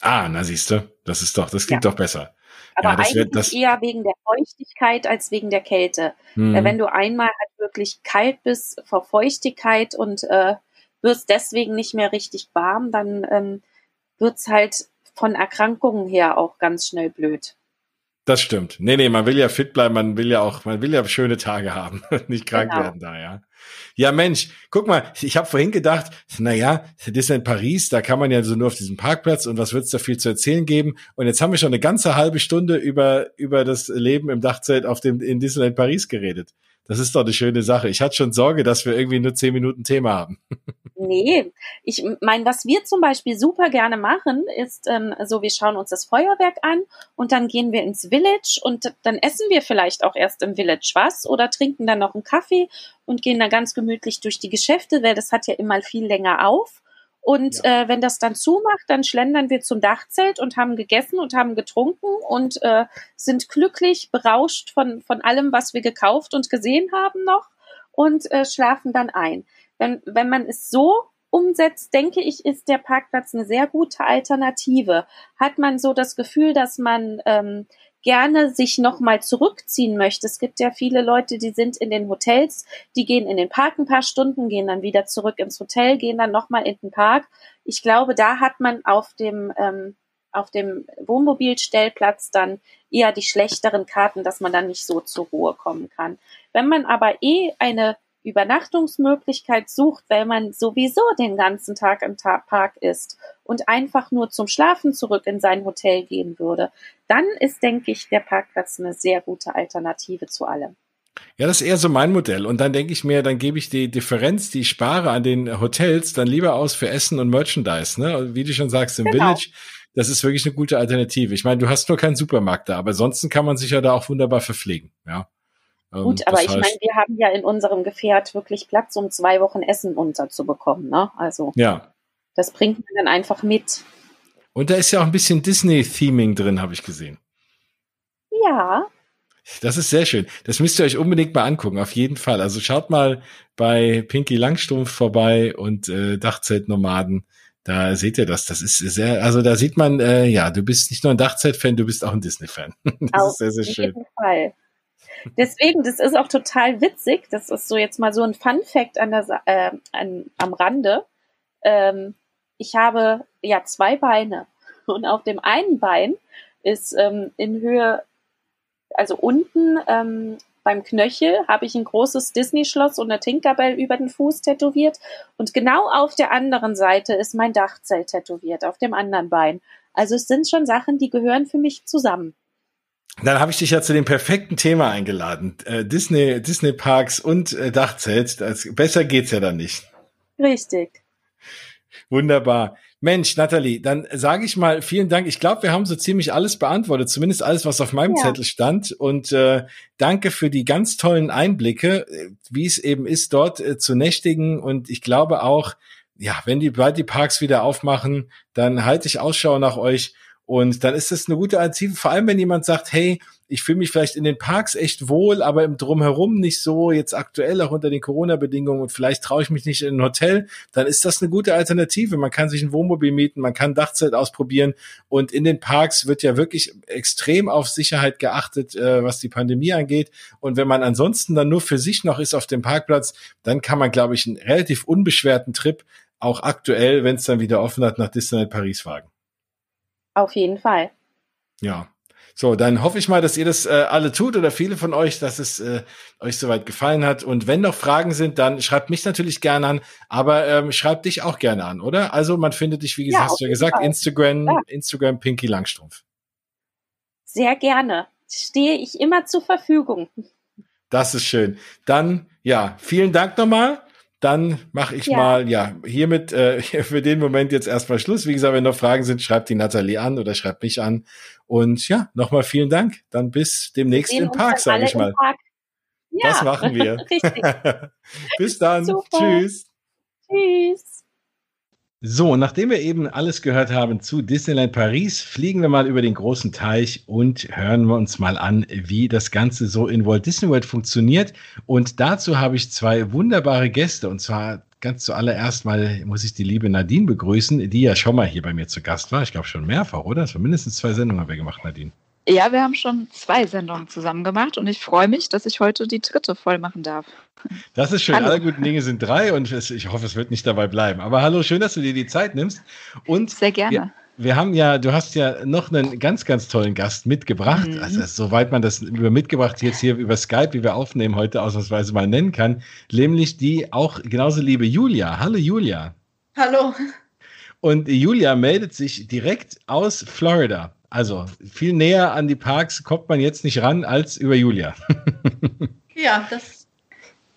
Ah, na siehst du, das ist doch, das klingt ja. doch besser.
Aber ja, eigentlich wird, das eher wegen der Feuchtigkeit als wegen der Kälte. Mhm. Wenn du einmal halt wirklich kalt bist vor Feuchtigkeit und äh, wirst deswegen nicht mehr richtig warm, dann ähm, wird's halt von Erkrankungen her auch ganz schnell blöd.
Das stimmt. Nee, nee, man will ja fit bleiben, man will ja auch, man will ja schöne Tage haben, nicht krank genau. werden da, ja. Ja, Mensch, guck mal, ich habe vorhin gedacht, na ja, Disneyland Paris, da kann man ja so nur auf diesem Parkplatz und was wird's da viel zu erzählen geben? Und jetzt haben wir schon eine ganze halbe Stunde über über das Leben im Dachzelt auf dem in Disneyland Paris geredet. Das ist doch eine schöne Sache. Ich hatte schon Sorge, dass wir irgendwie nur zehn Minuten Thema haben.
Nee, ich meine, was wir zum Beispiel super gerne machen, ist ähm, so, wir schauen uns das Feuerwerk an und dann gehen wir ins Village und dann essen wir vielleicht auch erst im Village was oder trinken dann noch einen Kaffee und gehen dann ganz gemütlich durch die Geschäfte, weil das hat ja immer viel länger auf. Und ja. äh, wenn das dann zumacht, dann schlendern wir zum Dachzelt und haben gegessen und haben getrunken und äh, sind glücklich, berauscht von, von allem, was wir gekauft und gesehen haben noch und äh, schlafen dann ein. Wenn, wenn man es so umsetzt, denke ich, ist der Parkplatz eine sehr gute Alternative. Hat man so das Gefühl, dass man ähm, gerne sich nochmal zurückziehen möchte. Es gibt ja viele Leute, die sind in den Hotels, die gehen in den Park ein paar Stunden, gehen dann wieder zurück ins Hotel, gehen dann nochmal in den Park. Ich glaube, da hat man auf dem, ähm, auf dem Wohnmobilstellplatz dann eher die schlechteren Karten, dass man dann nicht so zur Ruhe kommen kann. Wenn man aber eh eine Übernachtungsmöglichkeit sucht, weil man sowieso den ganzen Tag im Park ist und einfach nur zum Schlafen zurück in sein Hotel gehen würde, dann ist, denke ich, der Parkplatz eine sehr gute Alternative zu allem.
Ja, das ist eher so mein Modell. Und dann denke ich mir, dann gebe ich die Differenz, die ich spare an den Hotels, dann lieber aus für Essen und Merchandise. Ne? Wie du schon sagst, im genau. Village, das ist wirklich eine gute Alternative. Ich meine, du hast nur keinen Supermarkt da, aber ansonsten kann man sich ja da auch wunderbar verpflegen. Ja.
Ähm, Gut, aber ich meine, wir haben ja in unserem Gefährt wirklich Platz, um zwei Wochen Essen unterzubekommen. Ne? Also
ja.
das bringt man dann einfach mit.
Und da ist ja auch ein bisschen Disney-Theming drin, habe ich gesehen.
Ja.
Das ist sehr schön. Das müsst ihr euch unbedingt mal angucken, auf jeden Fall. Also schaut mal bei Pinky Langstrumpf vorbei und äh, Dachzeltnomaden. Da seht ihr das. Das ist sehr, also da sieht man, äh, ja, du bist nicht nur ein Dachzelt-Fan, du bist auch ein Disney-Fan.
Das auf ist sehr, sehr schön. Auf jeden Fall. Deswegen, das ist auch total witzig. Das ist so jetzt mal so ein Fun-Fact an der, äh, an, am Rande. Ähm, ich habe ja zwei Beine und auf dem einen Bein ist ähm, in Höhe, also unten ähm, beim Knöchel habe ich ein großes Disney-Schloss und eine Tinkerbell über den Fuß tätowiert und genau auf der anderen Seite ist mein Dachzelt tätowiert, auf dem anderen Bein. Also es sind schon Sachen, die gehören für mich zusammen.
Dann habe ich dich ja zu dem perfekten Thema eingeladen. Äh, Disney, Disney Parks und äh, Dachzelt. Das, besser geht's ja dann nicht.
Richtig.
Wunderbar. Mensch, Nathalie, dann sage ich mal vielen Dank. Ich glaube, wir haben so ziemlich alles beantwortet, zumindest alles, was auf meinem ja. Zettel stand. Und äh, danke für die ganz tollen Einblicke, äh, wie es eben ist, dort äh, zu nächtigen. Und ich glaube auch, ja, wenn die bald die Parks wieder aufmachen, dann halte ich Ausschau nach euch. Und dann ist das eine gute Alternative, vor allem wenn jemand sagt, hey, ich fühle mich vielleicht in den Parks echt wohl, aber im Drumherum nicht so, jetzt aktuell auch unter den Corona-Bedingungen und vielleicht traue ich mich nicht in ein Hotel, dann ist das eine gute Alternative. Man kann sich ein Wohnmobil mieten, man kann Dachzelt ausprobieren und in den Parks wird ja wirklich extrem auf Sicherheit geachtet, äh, was die Pandemie angeht. Und wenn man ansonsten dann nur für sich noch ist auf dem Parkplatz, dann kann man, glaube ich, einen relativ unbeschwerten Trip auch aktuell, wenn es dann wieder offen hat, nach Disneyland Paris wagen.
Auf jeden Fall.
Ja. So, dann hoffe ich mal, dass ihr das äh, alle tut oder viele von euch, dass es äh, euch soweit gefallen hat. Und wenn noch Fragen sind, dann schreibt mich natürlich gerne an, aber ähm, schreibt dich auch gerne an, oder? Also man findet dich, wie gesagt, ja, hast du ja gesagt, Fall. Instagram, ja. Instagram Pinky Langstrumpf.
Sehr gerne. Stehe ich immer zur Verfügung.
Das ist schön. Dann, ja, vielen Dank nochmal dann mache ich ja. mal, ja, hiermit äh, für den Moment jetzt erstmal Schluss. Wie gesagt, wenn noch Fragen sind, schreibt die Nathalie an oder schreibt mich an. Und ja, nochmal vielen Dank. Dann bis demnächst im Park, sage ich mal. Ja. Das machen wir. bis dann. Super. Tschüss. Tschüss. So, nachdem wir eben alles gehört haben zu Disneyland Paris, fliegen wir mal über den großen Teich und hören wir uns mal an, wie das Ganze so in Walt Disney World funktioniert. Und dazu habe ich zwei wunderbare Gäste. Und zwar ganz zuallererst mal muss ich die liebe Nadine begrüßen, die ja schon mal hier bei mir zu Gast war. Ich glaube schon mehrfach, oder? War mindestens zwei Sendungen haben wir gemacht, Nadine.
Ja, wir haben schon zwei Sendungen zusammen gemacht und ich freue mich, dass ich heute die dritte voll machen darf.
Das ist schön. Hallo. Alle guten Dinge sind drei und ich hoffe, es wird nicht dabei bleiben. Aber hallo, schön, dass du dir die Zeit nimmst. Und
Sehr gerne.
Wir, wir haben ja, du hast ja noch einen ganz, ganz tollen Gast mitgebracht. Mhm. Also, soweit man das über mitgebracht jetzt hier über Skype, wie wir aufnehmen, heute ausnahmsweise mal nennen kann. Nämlich die auch genauso liebe Julia. Hallo, Julia.
Hallo.
Und Julia meldet sich direkt aus Florida. Also viel näher an die Parks kommt man jetzt nicht ran als über Julia.
ja, das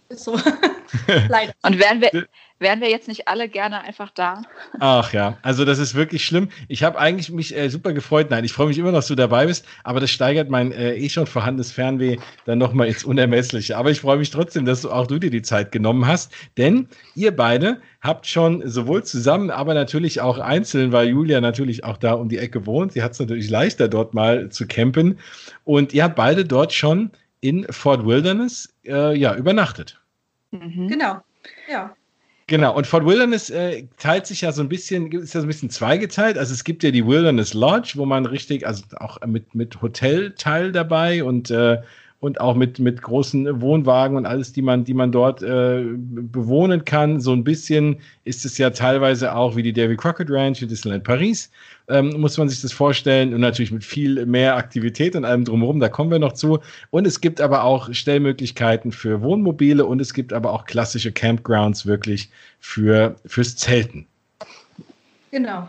ist so.
Leider. Und wären wir, wären wir jetzt nicht alle gerne einfach da?
Ach ja, also das ist wirklich schlimm. Ich habe eigentlich mich äh, super gefreut. Nein, ich freue mich immer noch, dass du dabei bist, aber das steigert mein äh, eh schon vorhandenes Fernweh dann nochmal ins Unermessliche. Aber ich freue mich trotzdem, dass du auch du dir die Zeit genommen hast, denn ihr beide habt schon sowohl zusammen, aber natürlich auch einzeln, weil Julia natürlich auch da um die Ecke wohnt. Sie hat es natürlich leichter, dort mal zu campen. Und ihr habt beide dort schon in Fort Wilderness äh, ja, übernachtet.
Mhm. Genau, ja.
Genau, und Fort Wilderness äh, teilt sich ja so ein bisschen, ist ja so ein bisschen zweigeteilt. Also es gibt ja die Wilderness Lodge, wo man richtig, also auch mit, mit Hotelteil dabei und, äh, und auch mit, mit großen Wohnwagen und alles, die man, die man dort äh, bewohnen kann. So ein bisschen ist es ja teilweise auch wie die Davy Crockett Ranch in Disneyland Paris. Ähm, muss man sich das vorstellen und natürlich mit viel mehr Aktivität und allem drumherum, da kommen wir noch zu. Und es gibt aber auch Stellmöglichkeiten für Wohnmobile und es gibt aber auch klassische Campgrounds wirklich für, fürs Zelten.
Genau.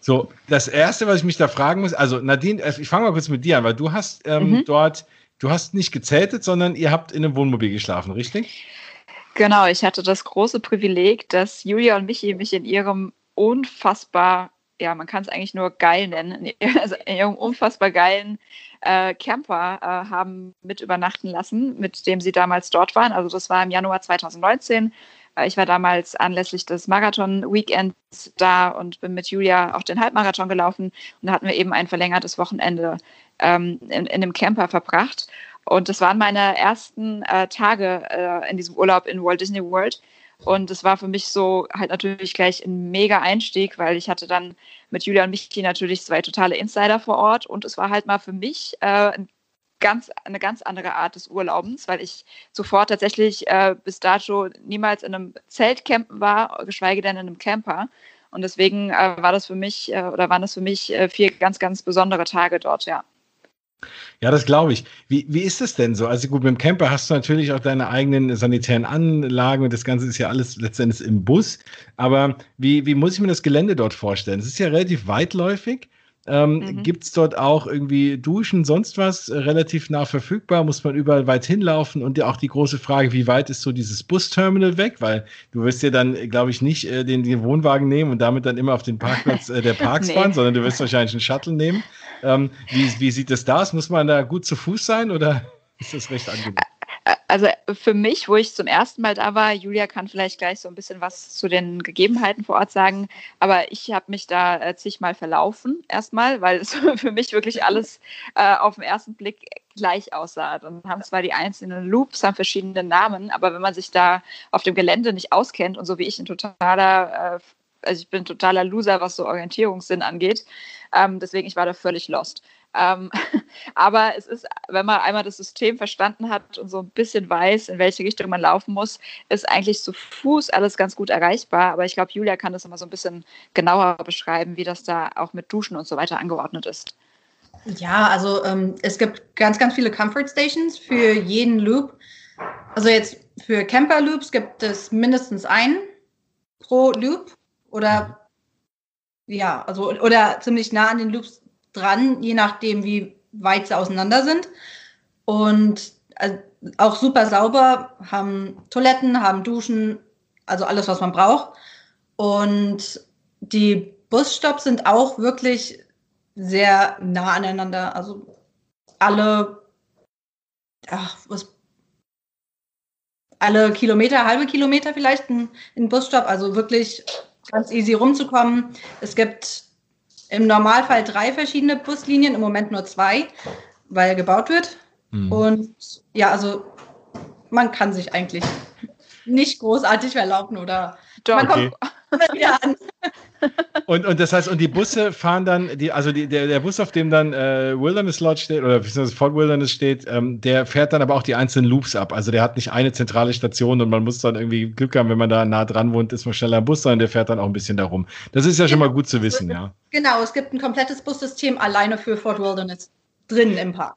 So, das erste, was ich mich da fragen muss, also Nadine, äh, ich fange mal kurz mit dir an, weil du hast ähm, mhm. dort, du hast nicht gezeltet, sondern ihr habt in einem Wohnmobil geschlafen, richtig?
Genau, ich hatte das große Privileg, dass Julia und Michi mich in ihrem unfassbar, ja, man kann es eigentlich nur geil nennen, also in ihrem unfassbar geilen äh, Camper äh, haben mit übernachten lassen, mit dem sie damals dort waren. Also das war im Januar 2019. Äh, ich war damals anlässlich des Marathon-Weekends da und bin mit Julia auch den Halbmarathon gelaufen. Und da hatten wir eben ein verlängertes Wochenende ähm, in, in einem Camper verbracht. Und das waren meine ersten äh, Tage äh, in diesem Urlaub in Walt Disney World. Und es war für mich so halt natürlich gleich ein mega Einstieg, weil ich hatte dann mit Julia und Michi natürlich zwei totale Insider vor Ort. Und es war halt mal für mich äh, ein ganz, eine ganz andere Art des Urlaubens, weil ich zuvor tatsächlich äh, bis dato niemals in einem Zelt campen war, geschweige denn in einem Camper. Und deswegen äh, war das für mich äh, oder waren das für mich äh, vier ganz, ganz besondere Tage dort, ja.
Ja, das glaube ich. Wie, wie ist es denn so? Also gut, mit dem Camper hast du natürlich auch deine eigenen sanitären Anlagen und das Ganze ist ja alles letztendlich im Bus. Aber wie, wie muss ich mir das Gelände dort vorstellen? Es ist ja relativ weitläufig. Ähm, mhm. Gibt es dort auch irgendwie Duschen, sonst was äh, relativ nah verfügbar? Muss man überall weit hinlaufen? Und ja auch die große Frage, wie weit ist so dieses Busterminal weg? Weil du wirst ja dann, glaube ich, nicht äh, den, den, Wohnwagen nehmen und damit dann immer auf den Parkplatz äh, der Parks nee. fahren, sondern du wirst wahrscheinlich einen Shuttle nehmen. Ähm, wie, wie sieht das da aus? Muss man da gut zu Fuß sein oder ist das recht angenehm?
Also für mich, wo ich zum ersten Mal da war, Julia kann vielleicht gleich so ein bisschen was zu den Gegebenheiten vor Ort sagen, aber ich habe mich da äh, zigmal verlaufen erstmal, weil es für mich wirklich alles äh, auf den ersten Blick gleich aussah. Dann haben zwar die einzelnen Loops haben verschiedene Namen, aber wenn man sich da auf dem Gelände nicht auskennt und so wie ich ein totaler äh, also ich bin totaler Loser, was so Orientierungssinn angeht. Ähm, deswegen, ich war da völlig lost. Ähm, aber es ist, wenn man einmal das System verstanden hat und so ein bisschen weiß, in welche Richtung man laufen muss, ist eigentlich zu Fuß alles ganz gut erreichbar. Aber ich glaube, Julia kann das immer so ein bisschen genauer beschreiben, wie das da auch mit Duschen und so weiter angeordnet ist.
Ja, also ähm, es gibt ganz, ganz viele Comfort Stations für jeden Loop. Also jetzt für Camper Loops gibt es mindestens einen pro Loop oder ja, also oder ziemlich nah an den Loops dran, je nachdem, wie weit sie auseinander sind. Und also auch super sauber, haben Toiletten, haben Duschen, also alles, was man braucht. Und die Busstops sind auch wirklich sehr nah aneinander. Also alle, ach, was, alle Kilometer, halbe Kilometer vielleicht ein, ein Busstopp, also wirklich ganz easy rumzukommen. Es gibt im Normalfall drei verschiedene Buslinien, im Moment nur zwei, weil gebaut wird. Mhm. Und ja, also man kann sich eigentlich nicht großartig verlaufen oder
Doch, man okay. kommt
wieder an. Und, und das heißt, und die Busse fahren dann, die, also die, der, der Bus, auf dem dann äh, Wilderness Lodge steht oder beziehungsweise Fort Wilderness steht, ähm, der fährt dann aber auch die einzelnen Loops ab. Also der hat nicht eine zentrale Station und man muss dann irgendwie Glück haben, wenn man da nah dran wohnt, ist man schneller im Bus, sondern der fährt dann auch ein bisschen darum. Das ist ja genau. schon mal gut zu wissen, ja.
Genau, es gibt ein komplettes Bussystem alleine für Fort Wilderness drin im Park.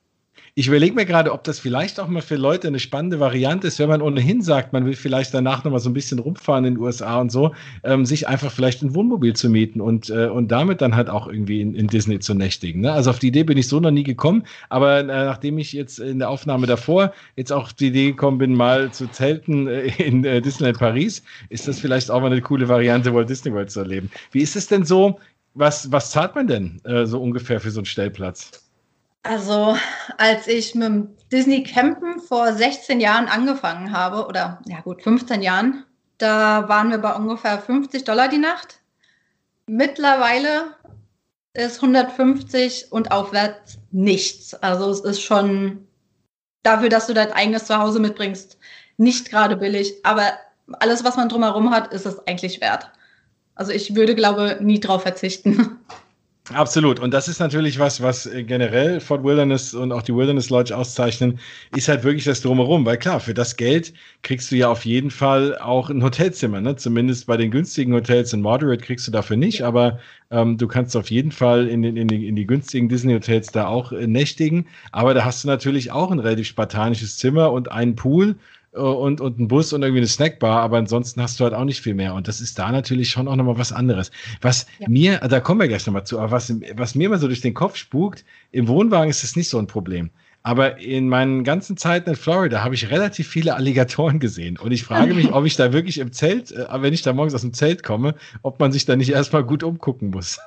Ich überlege mir gerade, ob das vielleicht auch mal für Leute eine spannende Variante ist, wenn man ohnehin sagt, man will vielleicht danach noch mal so ein bisschen rumfahren in den USA und so, ähm, sich einfach vielleicht ein Wohnmobil zu mieten und, äh, und damit dann halt auch irgendwie in, in Disney zu nächtigen. Ne? Also auf die Idee bin ich so noch nie gekommen, aber äh, nachdem ich jetzt in der Aufnahme davor jetzt auch die Idee gekommen bin, mal zu zelten äh, in äh, Disneyland Paris, ist das vielleicht auch mal eine coole Variante, Walt Disney World zu erleben. Wie ist es denn so? Was, was zahlt man denn äh, so ungefähr für so einen Stellplatz?
Also, als ich mit dem Disney Campen vor 16 Jahren angefangen habe, oder ja gut, 15 Jahren, da waren wir bei ungefähr 50 Dollar die Nacht. Mittlerweile ist 150 und aufwärts nichts. Also es ist schon dafür, dass du dein eigenes Zuhause mitbringst, nicht gerade billig. Aber alles, was man drumherum hat, ist es eigentlich wert. Also ich würde, glaube nie drauf verzichten.
Absolut. Und das ist natürlich was, was äh, generell Fort Wilderness und auch die Wilderness Lodge auszeichnen, ist halt wirklich das Drumherum. Weil klar, für das Geld kriegst du ja auf jeden Fall auch ein Hotelzimmer. Ne? Zumindest bei den günstigen Hotels in Moderate kriegst du dafür nicht, aber ähm, du kannst auf jeden Fall in, den, in, die, in die günstigen Disney-Hotels da auch äh, nächtigen. Aber da hast du natürlich auch ein relativ spartanisches Zimmer und einen Pool und, und ein Bus und irgendwie eine Snackbar, aber ansonsten hast du halt auch nicht viel mehr. Und das ist da natürlich schon auch nochmal was anderes. Was ja. mir, da kommen wir gleich nochmal zu, aber was, was mir immer so durch den Kopf spukt, im Wohnwagen ist das nicht so ein Problem. Aber in meinen ganzen Zeiten in Florida habe ich relativ viele Alligatoren gesehen. Und ich frage mich, ob ich da wirklich im Zelt, äh, wenn ich da morgens aus dem Zelt komme, ob man sich da nicht erstmal gut umgucken muss.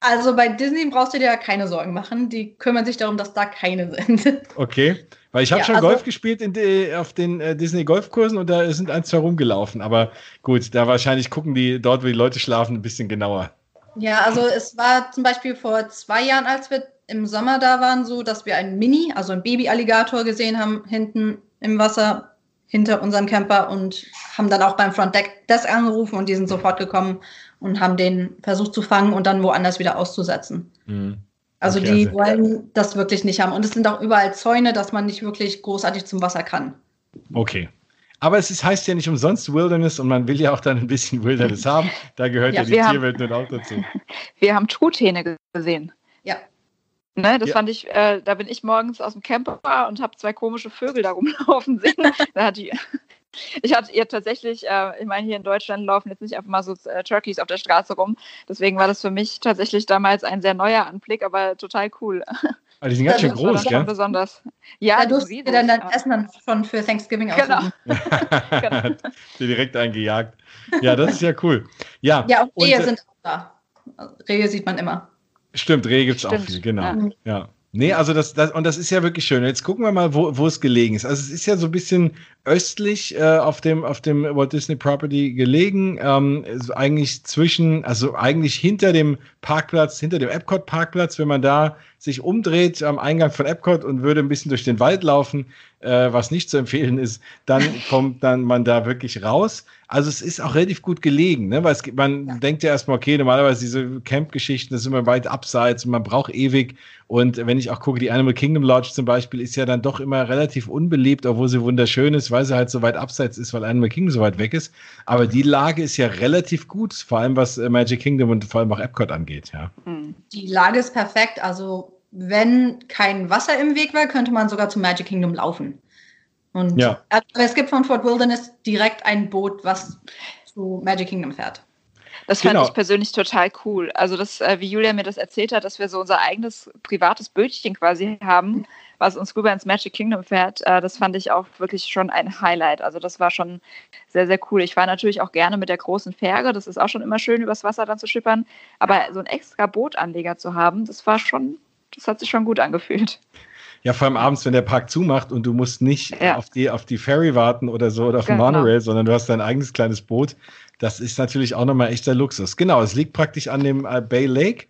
Also bei Disney brauchst du dir ja keine Sorgen machen. Die kümmern sich darum, dass da keine sind.
Okay. Weil ich habe ja, schon also, Golf gespielt die, auf den äh, Disney Golfkursen und da sind ein, zwei rumgelaufen. Aber gut, da wahrscheinlich gucken die dort, wo die Leute schlafen, ein bisschen genauer.
Ja, also es war zum Beispiel vor zwei Jahren, als wir im Sommer da waren, so, dass wir einen Mini, also einen Baby-Alligator gesehen haben, hinten im Wasser hinter unserem Camper und haben dann auch beim Front Deck das angerufen und die sind sofort gekommen und haben den versucht zu fangen und dann woanders wieder auszusetzen. Mhm. Also okay, die also, wollen das wirklich nicht haben. Und es sind auch überall Zäune, dass man nicht wirklich großartig zum Wasser kann.
Okay. Aber es ist, heißt ja nicht umsonst Wilderness und man will ja auch dann ein bisschen Wilderness haben. Da gehört ja, ja die Tierwelt nun auch dazu.
Wir haben Truthähne gesehen.
Ja.
Ne, das ja. fand ich, äh, da bin ich morgens aus dem Camper und habe zwei komische Vögel da rumlaufen sehen. da hat die, ich hatte ihr tatsächlich, äh, ich meine, hier in Deutschland laufen jetzt nicht einfach mal so äh, Turkeys auf der Straße rum. Deswegen war das für mich tatsächlich damals ein sehr neuer Anblick, aber total cool.
Aber die sind ganz schön groß, gell?
besonders.
Ja, da durften wir dann dein ja. Essen dann schon für Thanksgiving
genau. genau. die direkt eingejagt. Ja, das ist ja cool. Ja,
ja auch Rehe und, äh, sind auch da. Rehe sieht man immer.
Stimmt, Rehe gibt es auch viel, genau. Ja. ja. Nee, also das, das, und das ist ja wirklich schön. Jetzt gucken wir mal, wo, wo es gelegen ist. Also es ist ja so ein bisschen östlich äh, auf, dem, auf dem Walt Disney Property gelegen. Ähm, eigentlich zwischen, also eigentlich hinter dem Parkplatz, hinter dem Epcot Parkplatz, wenn man da sich umdreht am Eingang von Epcot und würde ein bisschen durch den Wald laufen, äh, was nicht zu empfehlen ist, dann kommt dann man da wirklich raus. Also es ist auch relativ gut gelegen, ne? weil es, man ja. denkt ja erstmal, okay, normalerweise diese Camp-Geschichten, das ist immer weit abseits und man braucht ewig. Und wenn ich auch gucke, die Animal Kingdom Lodge zum Beispiel ist ja dann doch immer relativ unbeliebt, obwohl sie wunderschön ist, weil sie halt so weit abseits ist, weil Animal Kingdom so weit weg ist. Aber die Lage ist ja relativ gut, vor allem was äh, Magic Kingdom und vor allem auch Epcot angeht, ja.
Hm. Die Lage ist perfekt. Also wenn kein Wasser im Weg wäre, könnte man sogar zum Magic Kingdom laufen. Und ja. aber es gibt von Fort Wilderness direkt ein Boot, was zu Magic Kingdom fährt.
Das fand genau. ich persönlich total cool. Also, das, äh, wie Julia mir das erzählt hat, dass wir so unser eigenes privates Bötchen quasi haben, was uns rüber ins Magic Kingdom fährt, äh, das fand ich auch wirklich schon ein Highlight. Also, das war schon sehr, sehr cool. Ich fahre natürlich auch gerne mit der großen Fähre. Das ist auch schon immer schön, übers Wasser dann zu schippern. Aber so ein extra Bootanleger zu haben, das war schon, das hat sich schon gut angefühlt.
Ja, vor allem abends, wenn der Park zumacht und du musst nicht ja. auf, die, auf die Ferry warten oder so oder auf genau. den Monorail, sondern du hast dein eigenes kleines Boot. Das ist natürlich auch nochmal echter Luxus. Genau, es liegt praktisch an dem äh, Bay Lake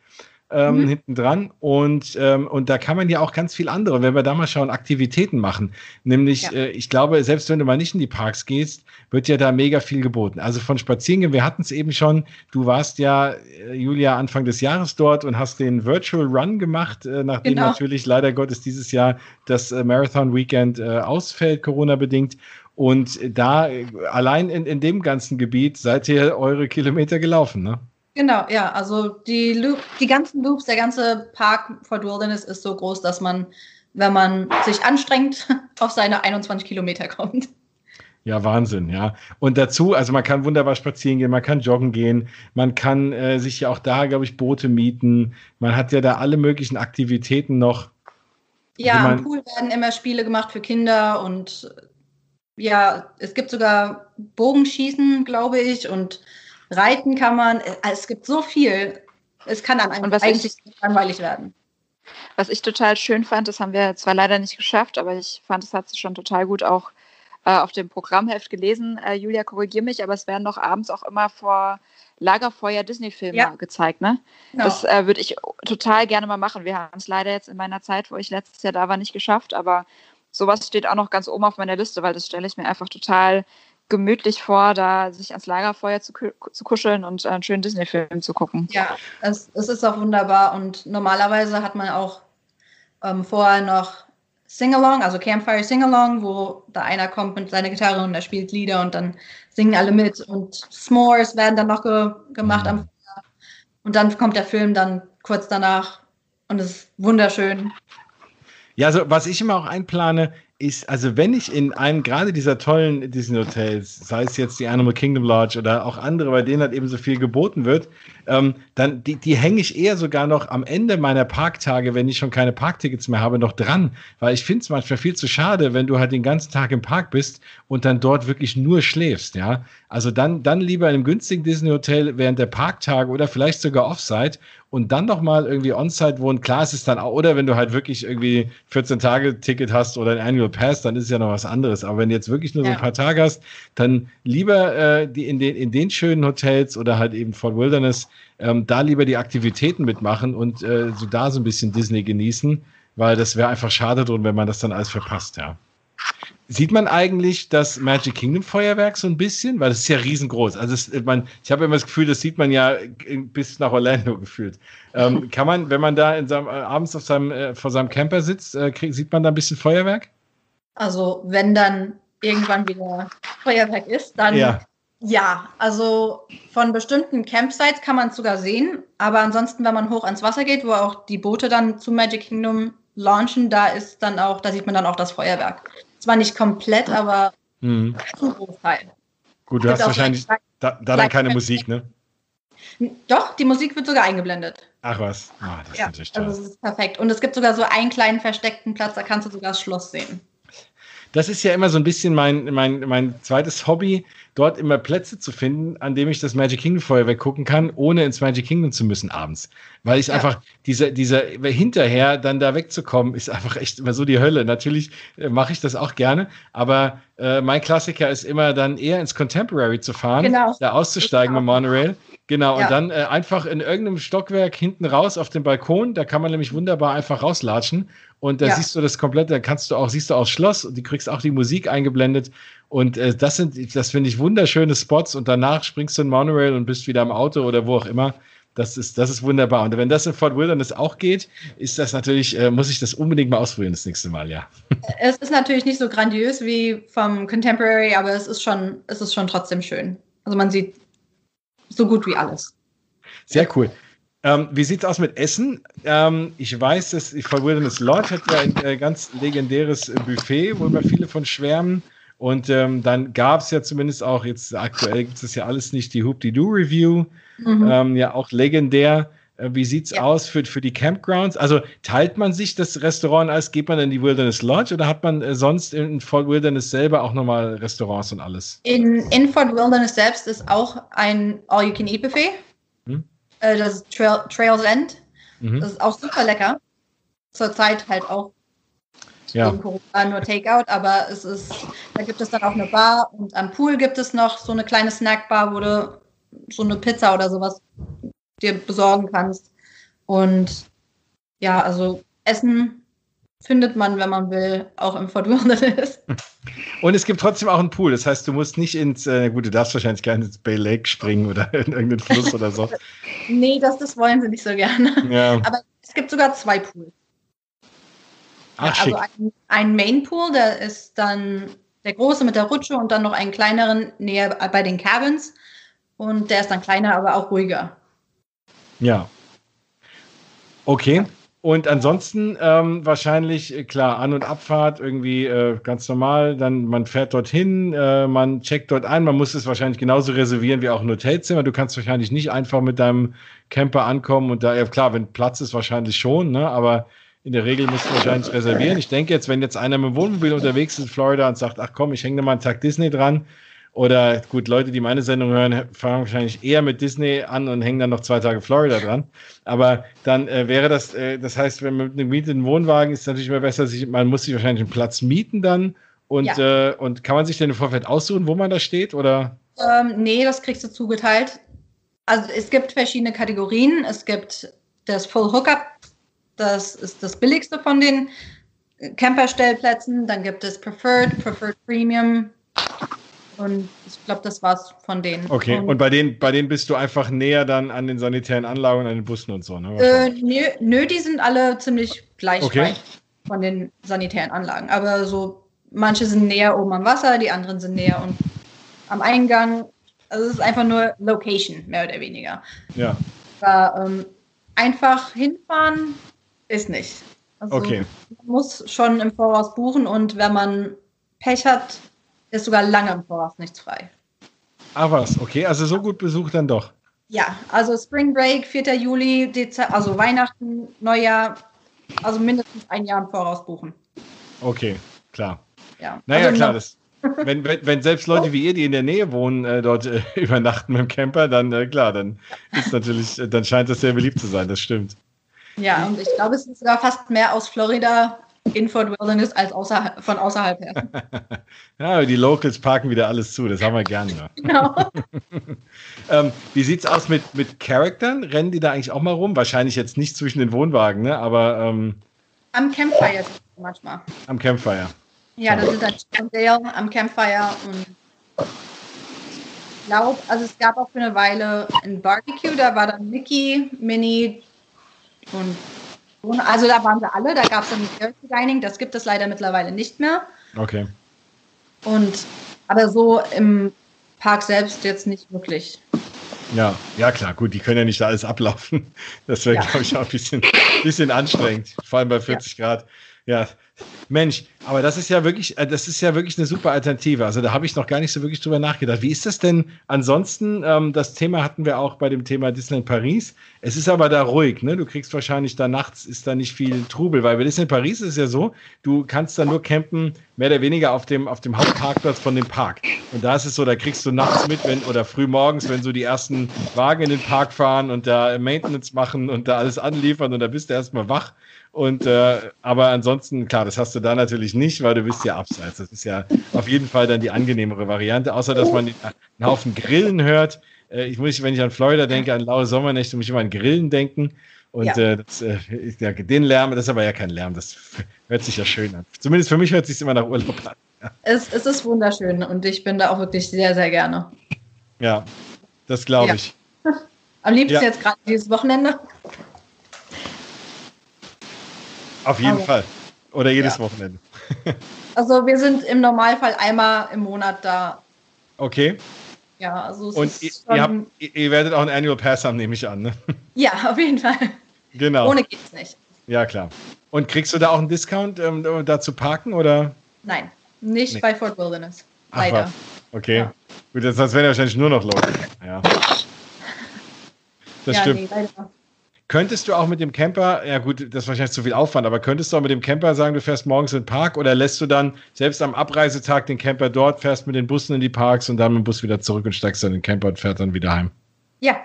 ähm, mhm. hinten dran. Und, ähm, und da kann man ja auch ganz viel andere, wenn wir da mal schauen, Aktivitäten machen. Nämlich, ja. äh, ich glaube, selbst wenn du mal nicht in die Parks gehst, wird ja da mega viel geboten. Also von Spazierengehen, wir hatten es eben schon, du warst ja, äh, Julia, Anfang des Jahres dort und hast den Virtual Run gemacht, äh, nachdem genau. natürlich leider Gottes dieses Jahr das äh, Marathon Weekend äh, ausfällt, Corona-bedingt. Und da, allein in, in dem ganzen Gebiet, seid ihr eure Kilometer gelaufen, ne?
Genau, ja. Also die, Loop, die ganzen Loops, der ganze Park Fort Wilderness ist so groß, dass man, wenn man sich anstrengt, auf seine 21 Kilometer kommt.
Ja, Wahnsinn, ja. Und dazu, also man kann wunderbar spazieren gehen, man kann joggen gehen, man kann äh, sich ja auch da, glaube ich, Boote mieten. Man hat ja da alle möglichen Aktivitäten noch.
Ja, am Pool werden immer Spiele gemacht für Kinder und ja, es gibt sogar Bogenschießen, glaube ich, und Reiten kann man, äh, es gibt so viel. Es kann dann eigentlich ich, langweilig werden.
Was ich total schön fand, das haben wir zwar leider nicht geschafft, aber ich fand, es hat sich schon total gut auch äh, auf dem Programmheft gelesen. Äh, Julia, korrigier mich, aber es werden doch abends auch immer vor Lagerfeuer Disney-Filme ja. gezeigt, ne? Genau. Das äh, würde ich total gerne mal machen. Wir haben es leider jetzt in meiner Zeit, wo ich letztes Jahr da war, nicht geschafft, aber sowas steht auch noch ganz oben auf meiner Liste, weil das stelle ich mir einfach total gemütlich vor, da sich ans Lagerfeuer zu, zu kuscheln und einen schönen Disney-Film zu gucken.
Ja, es, es ist auch wunderbar und normalerweise hat man auch ähm, vorher noch Sing-Along, also Campfire Sing-Along, wo da einer kommt mit seiner Gitarre und er spielt Lieder und dann singen alle mit und S'mores werden dann noch ge gemacht am Feuer. Und dann kommt der Film dann kurz danach und es ist wunderschön.
Ja, also was ich immer auch einplane, ist, also wenn ich in einem gerade dieser tollen Disney-Hotels, sei es jetzt die Animal Kingdom Lodge oder auch andere, bei denen halt eben so viel geboten wird, ähm, dann die, die hänge ich eher sogar noch am Ende meiner Parktage, wenn ich schon keine Parktickets mehr habe, noch dran. Weil ich finde es manchmal viel zu schade, wenn du halt den ganzen Tag im Park bist und dann dort wirklich nur schläfst, ja. Also dann, dann lieber in einem günstigen Disney-Hotel während der Parktage oder vielleicht sogar Offsite und dann noch mal irgendwie On-Site wohnen. Klar, es ist dann auch, oder wenn du halt wirklich irgendwie 14 Tage Ticket hast oder ein Annual Pass, dann ist es ja noch was anderes. Aber wenn du jetzt wirklich nur ja. so ein paar Tage hast, dann lieber äh, die in den, in den schönen Hotels oder halt eben Fort Wilderness, ähm, da lieber die Aktivitäten mitmachen und äh, so da so ein bisschen Disney genießen, weil das wäre einfach schade drum, wenn man das dann alles verpasst, ja. Sieht man eigentlich das Magic Kingdom Feuerwerk so ein bisschen? Weil das ist ja riesengroß. Also es, man, ich habe immer das Gefühl, das sieht man ja bis nach Orlando gefühlt. Ähm, kann man, wenn man da in seinem, äh, abends auf seinem, äh, vor seinem Camper sitzt, äh, krieg, sieht man da ein bisschen Feuerwerk?
Also wenn dann irgendwann wieder Feuerwerk ist, dann ja. ja. Also von bestimmten Campsites kann man es sogar sehen, aber ansonsten, wenn man hoch ans Wasser geht, wo auch die Boote dann zu Magic Kingdom launchen, da ist dann auch, da sieht man dann auch das Feuerwerk. Zwar nicht komplett, aber mhm. ein Großteil.
Gut, du hast wahrscheinlich da, da dann keine Musik, ne?
Doch, die Musik wird sogar eingeblendet.
Ach was, oh, das ist ja, natürlich toll.
Also das ist perfekt. Und es gibt sogar so einen kleinen versteckten Platz, da kannst du sogar das Schloss sehen
das ist ja immer so ein bisschen mein, mein, mein zweites Hobby, dort immer Plätze zu finden, an dem ich das Magic Kingdom Feuerwerk gucken kann, ohne ins Magic Kingdom zu müssen abends. Weil ich ja. einfach, dieser, dieser, hinterher dann da wegzukommen, ist einfach echt immer so die Hölle. Natürlich äh, mache ich das auch gerne, aber äh, mein Klassiker ist immer dann eher ins Contemporary zu fahren, genau. da auszusteigen mit Monorail. Genau, ja. und dann äh, einfach in irgendeinem Stockwerk hinten raus auf dem Balkon, da kann man nämlich wunderbar einfach rauslatschen und da ja. siehst du das komplett, da kannst du auch, siehst du auch Schloss und du kriegst auch die Musik eingeblendet. Und äh, das sind, das finde ich wunderschöne Spots und danach springst du in Monorail und bist wieder im Auto oder wo auch immer. Das ist, das ist wunderbar. Und wenn das in Fort Wilderness auch geht, ist das natürlich, äh, muss ich das unbedingt mal ausprobieren das nächste Mal, ja.
Es ist natürlich nicht so grandios wie vom Contemporary, aber es ist schon, es ist schon trotzdem schön. Also man sieht so gut wie alles.
Sehr cool. Ähm, wie sieht es aus mit Essen? Ähm, ich weiß, dass die Wilderness Lodge hat ja ein äh, ganz legendäres Buffet, wo immer viele von schwärmen. Und ähm, dann gab es ja zumindest auch, jetzt aktuell gibt es ja alles nicht, die Hoop-Dee-Doo Review, mhm. Ähm, ja auch legendär. Äh, wie sieht's ja. aus für, für die Campgrounds? Also teilt man sich das Restaurant als, geht man in die Wilderness Lodge oder hat man äh, sonst in Fort Wilderness selber auch nochmal Restaurants und alles?
In, in Fort Wilderness selbst ist auch ein All-You-Can-Eat-Buffet. Äh, das ist Trail, Trails End. Mhm. Das ist auch super lecker. Zurzeit halt auch ja. Corona nur Takeout, aber es ist, da gibt es dann auch eine Bar und am Pool gibt es noch so eine kleine Snackbar, wo du so eine Pizza oder sowas dir besorgen kannst. Und ja, also Essen findet man, wenn man will, auch im Fort Wilderness.
Und es gibt trotzdem auch einen Pool. Das heißt, du musst nicht ins, äh, gut, du darfst wahrscheinlich gar nicht ins Bay Lake springen oder in irgendeinen Fluss oder so.
nee, das, das wollen sie nicht so gerne. Ja. Aber es gibt sogar zwei Pools. Ach, ja, also ein, ein Main Pool, der ist dann der große mit der Rutsche und dann noch einen kleineren näher bei den Cabins. Und der ist dann kleiner, aber auch ruhiger.
Ja. Okay. Und ansonsten ähm, wahrscheinlich, äh, klar, An- und Abfahrt irgendwie äh, ganz normal. Dann man fährt dorthin, äh, man checkt dort ein. Man muss es wahrscheinlich genauso reservieren wie auch ein Hotelzimmer. Du kannst wahrscheinlich nicht einfach mit deinem Camper ankommen und da, ja klar, wenn Platz ist, wahrscheinlich schon, ne? aber in der Regel musst du wahrscheinlich reservieren. Ich denke jetzt, wenn jetzt einer mit dem Wohnmobil unterwegs ist in Florida und sagt, ach komm, ich hänge mal einen Tag Disney dran, oder gut, Leute, die meine Sendung hören, fangen wahrscheinlich eher mit Disney an und hängen dann noch zwei Tage Florida dran. Aber dann äh, wäre das, äh, das heißt, wenn man mit einem mietenden Wohnwagen ist, natürlich immer besser, sich, man muss sich wahrscheinlich einen Platz mieten dann. Und, ja. äh, und kann man sich denn im Vorfeld aussuchen, wo man da steht? Oder?
Ähm, nee, das kriegst du zugeteilt. Also es gibt verschiedene Kategorien. Es gibt das Full Hookup, das ist das billigste von den Camperstellplätzen. Dann gibt es Preferred, Preferred Premium, Und ich glaube, das war's von denen.
Okay, und, und, bei, denen, bei denen bist du einfach näher dann an den sanitären Anlagen und an den Bussen und so, ne?
Äh, nö, nö, die sind alle ziemlich gleich okay. weit von den sanitären Anlagen. Aber so, manche sind näher oben am Wasser, die anderen sind näher und am Eingang. Also es ist einfach nur Location, mehr oder weniger.
Ja.
Da, ähm, einfach hinfahren ist nicht. Also
okay.
Man muss schon im Voraus buchen und wenn man Pech hat, ist sogar lange im Voraus nichts frei.
Ah was, okay, also so gut besucht dann doch.
Ja, also Spring Break, 4. Juli, Dezember, also Weihnachten, Neujahr, also mindestens ein Jahr im Voraus buchen.
Okay, klar.
Ja.
Naja, also klar, das, wenn, wenn, wenn, selbst Leute wie ihr, die in der Nähe wohnen, äh, dort äh, übernachten mit dem Camper, dann äh, klar, dann ist natürlich, äh, dann scheint das sehr beliebt zu sein, das stimmt.
Ja, und ich glaube, es ist sogar fast mehr aus Florida in Fort Wilderness als außer, von außerhalb her.
ja, die Locals parken wieder alles zu, das haben wir gerne. Genau. ähm, wie sieht es aus mit, mit Charaktern? Rennen die da eigentlich auch mal rum? Wahrscheinlich jetzt nicht zwischen den Wohnwagen, ne? aber. Ähm,
am Campfire manchmal.
Am Campfire.
Ja, da sind dann Chip und Dale am Campfire und ich glaube, also es gab auch für eine Weile ein Barbecue, da war dann Mickey, Minnie und also da waren sie alle, da gab es dann Character Dining, das gibt es leider mittlerweile nicht mehr.
Okay.
Und aber so im Park selbst jetzt nicht wirklich.
Ja, ja klar, gut, die können ja nicht alles ablaufen. Das wäre, ja. glaube ich, auch ein bisschen, bisschen anstrengend, vor allem bei 40 ja. Grad. Ja, Mensch, aber das ist ja wirklich, äh, das ist ja wirklich eine super Alternative. Also da habe ich noch gar nicht so wirklich drüber nachgedacht. Wie ist das denn ansonsten? Ähm, das Thema hatten wir auch bei dem Thema Disneyland Paris. Es ist aber da ruhig, ne? Du kriegst wahrscheinlich da nachts ist da nicht viel Trubel, weil bei Disneyland Paris ist es ja so, du kannst da nur campen, mehr oder weniger auf dem, auf dem Hauptparkplatz von dem Park. Und da ist es so, da kriegst du nachts mit, wenn, oder früh morgens, wenn so die ersten Wagen in den Park fahren und da Maintenance machen und da alles anliefern und da bist du erstmal wach. Und äh, aber ansonsten, klar, das hast du da natürlich nicht, weil du bist ja abseits. Das ist ja auf jeden Fall dann die angenehmere Variante, außer dass man einen Haufen Grillen hört. Äh, ich muss, wenn ich an Florida denke, an laue Sommernächte, muss ich immer an Grillen denken. Und ja. äh, das, äh, ja, den Lärm, das ist aber ja kein Lärm, das hört sich ja schön an. Zumindest für mich hört es sich immer nach Urlaub an.
Ja. Es, es ist wunderschön und ich bin da auch wirklich sehr, sehr gerne.
Ja, das glaube ich.
Am liebsten jetzt gerade dieses Wochenende.
Auf jeden also, Fall. Oder jedes ja. Wochenende.
also wir sind im Normalfall einmal im Monat da.
Okay.
Ja, also
Und ihr, habt, ihr, werdet auch einen Annual Pass haben, nehme ich an, ne?
Ja, auf jeden Fall.
Genau.
Ohne geht's nicht.
Ja, klar. Und kriegst du da auch einen Discount, ähm, da zu parken, oder?
Nein, nicht nee. bei Fort Wilderness. Leider. Ach,
okay. Ja. Gut, das, das wären wahrscheinlich nur noch Leute. Ja. Das ja, stimmt. Nee, leider. Könntest du auch mit dem Camper, ja gut, das ist wahrscheinlich zu viel Aufwand, aber könntest du auch mit dem Camper sagen, du fährst morgens in den Park oder lässt du dann selbst am Abreisetag den Camper dort, fährst mit den Bussen in die Parks und dann mit dem Bus wieder zurück und steigst dann in den Camper und fährst dann wieder heim?
Ja,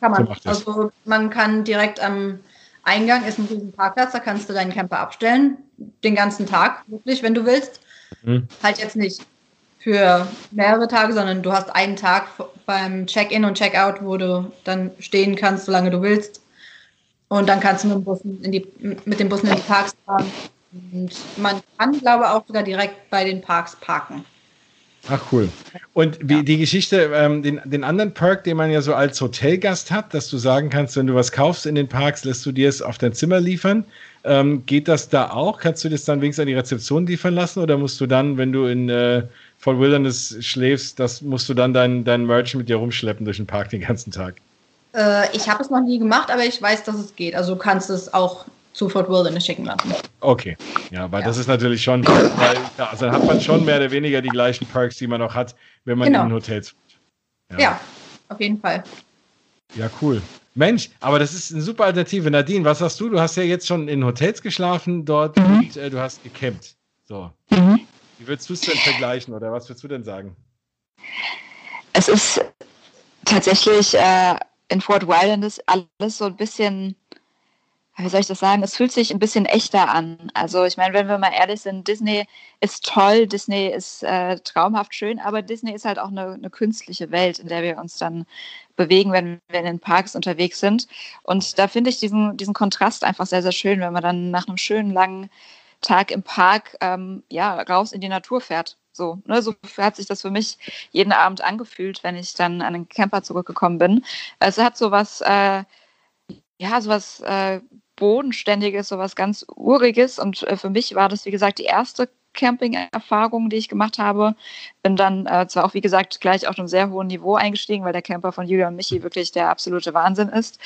kann man. So also man kann direkt am Eingang ist ein riesen Parkplatz, da kannst du deinen Camper abstellen, den ganzen Tag, wirklich, wenn du willst. Mhm. Halt jetzt nicht für mehrere Tage, sondern du hast einen Tag beim Check-in und Check-out, wo du dann stehen kannst, solange du willst und dann kannst du mit, dem Bussen in die, mit den Bussen in die Parks fahren. Und man kann, glaube ich, auch sogar direkt bei den Parks parken.
Ach cool. Und wie ja. die Geschichte, ähm, den, den anderen Perk, den man ja so als Hotelgast hat, dass du sagen kannst, wenn du was kaufst in den Parks, lässt du dir es auf dein Zimmer liefern. Ähm, geht das da auch? Kannst du das dann wenigstens an die Rezeption liefern lassen oder musst du dann, wenn du in äh, Fort Wilderness schläfst, das musst du dann dein, dein Merch mit dir rumschleppen durch den Park den ganzen Tag?
Äh, ich habe es noch nie gemacht, aber ich weiß, dass es geht. Also du kannst es auch zu Fort Wilderness schicken lassen.
Okay, ja, weil ja. das ist natürlich schon, weil, also dann hat man schon mehr oder weniger die gleichen Perks, die man auch hat, wenn man genau. in Hotels.
Ja. ja, auf jeden Fall.
Ja, cool. Mensch, aber das ist eine super Alternative. Nadine, was hast du? Du hast ja jetzt schon in Hotels geschlafen dort mhm. und äh, du hast gecampt. So. Mhm. Wie würdest du es denn vergleichen oder was würdest du denn sagen?
Es ist tatsächlich äh, in Fort Wilderness alles so ein bisschen, wie soll ich das sagen, es fühlt sich ein bisschen echter an. Also ich meine, wenn wir mal ehrlich sind, Disney ist toll, Disney ist äh, traumhaft schön, aber Disney ist halt auch eine, eine, künstliche Welt, in der wir uns dann bewegen, wenn wir in den Parks unterwegs sind. Und da finde ich diesen, diesen Kontrast einfach sehr, sehr schön, wenn man dann nach einem schönen langen Tag im Park ähm, ja, raus in die Natur fährt So, ne, so hat sich das für mich jeden Abend angefühlt, wenn ich dann an den Camper zurückgekommen bin. Es hat sowas, äh, ja, sowas äh, Bodenständiges, sowas ganz Uriges. Und äh, für mich war das, wie gesagt, die erste Camping-Erfahrung, die ich gemacht habe. Bin dann äh, zwar auch, wie gesagt, gleich auf einem sehr hohen Niveau eingestiegen, weil der Camper von Julia und Michi wirklich der absolute Wahnsinn ist.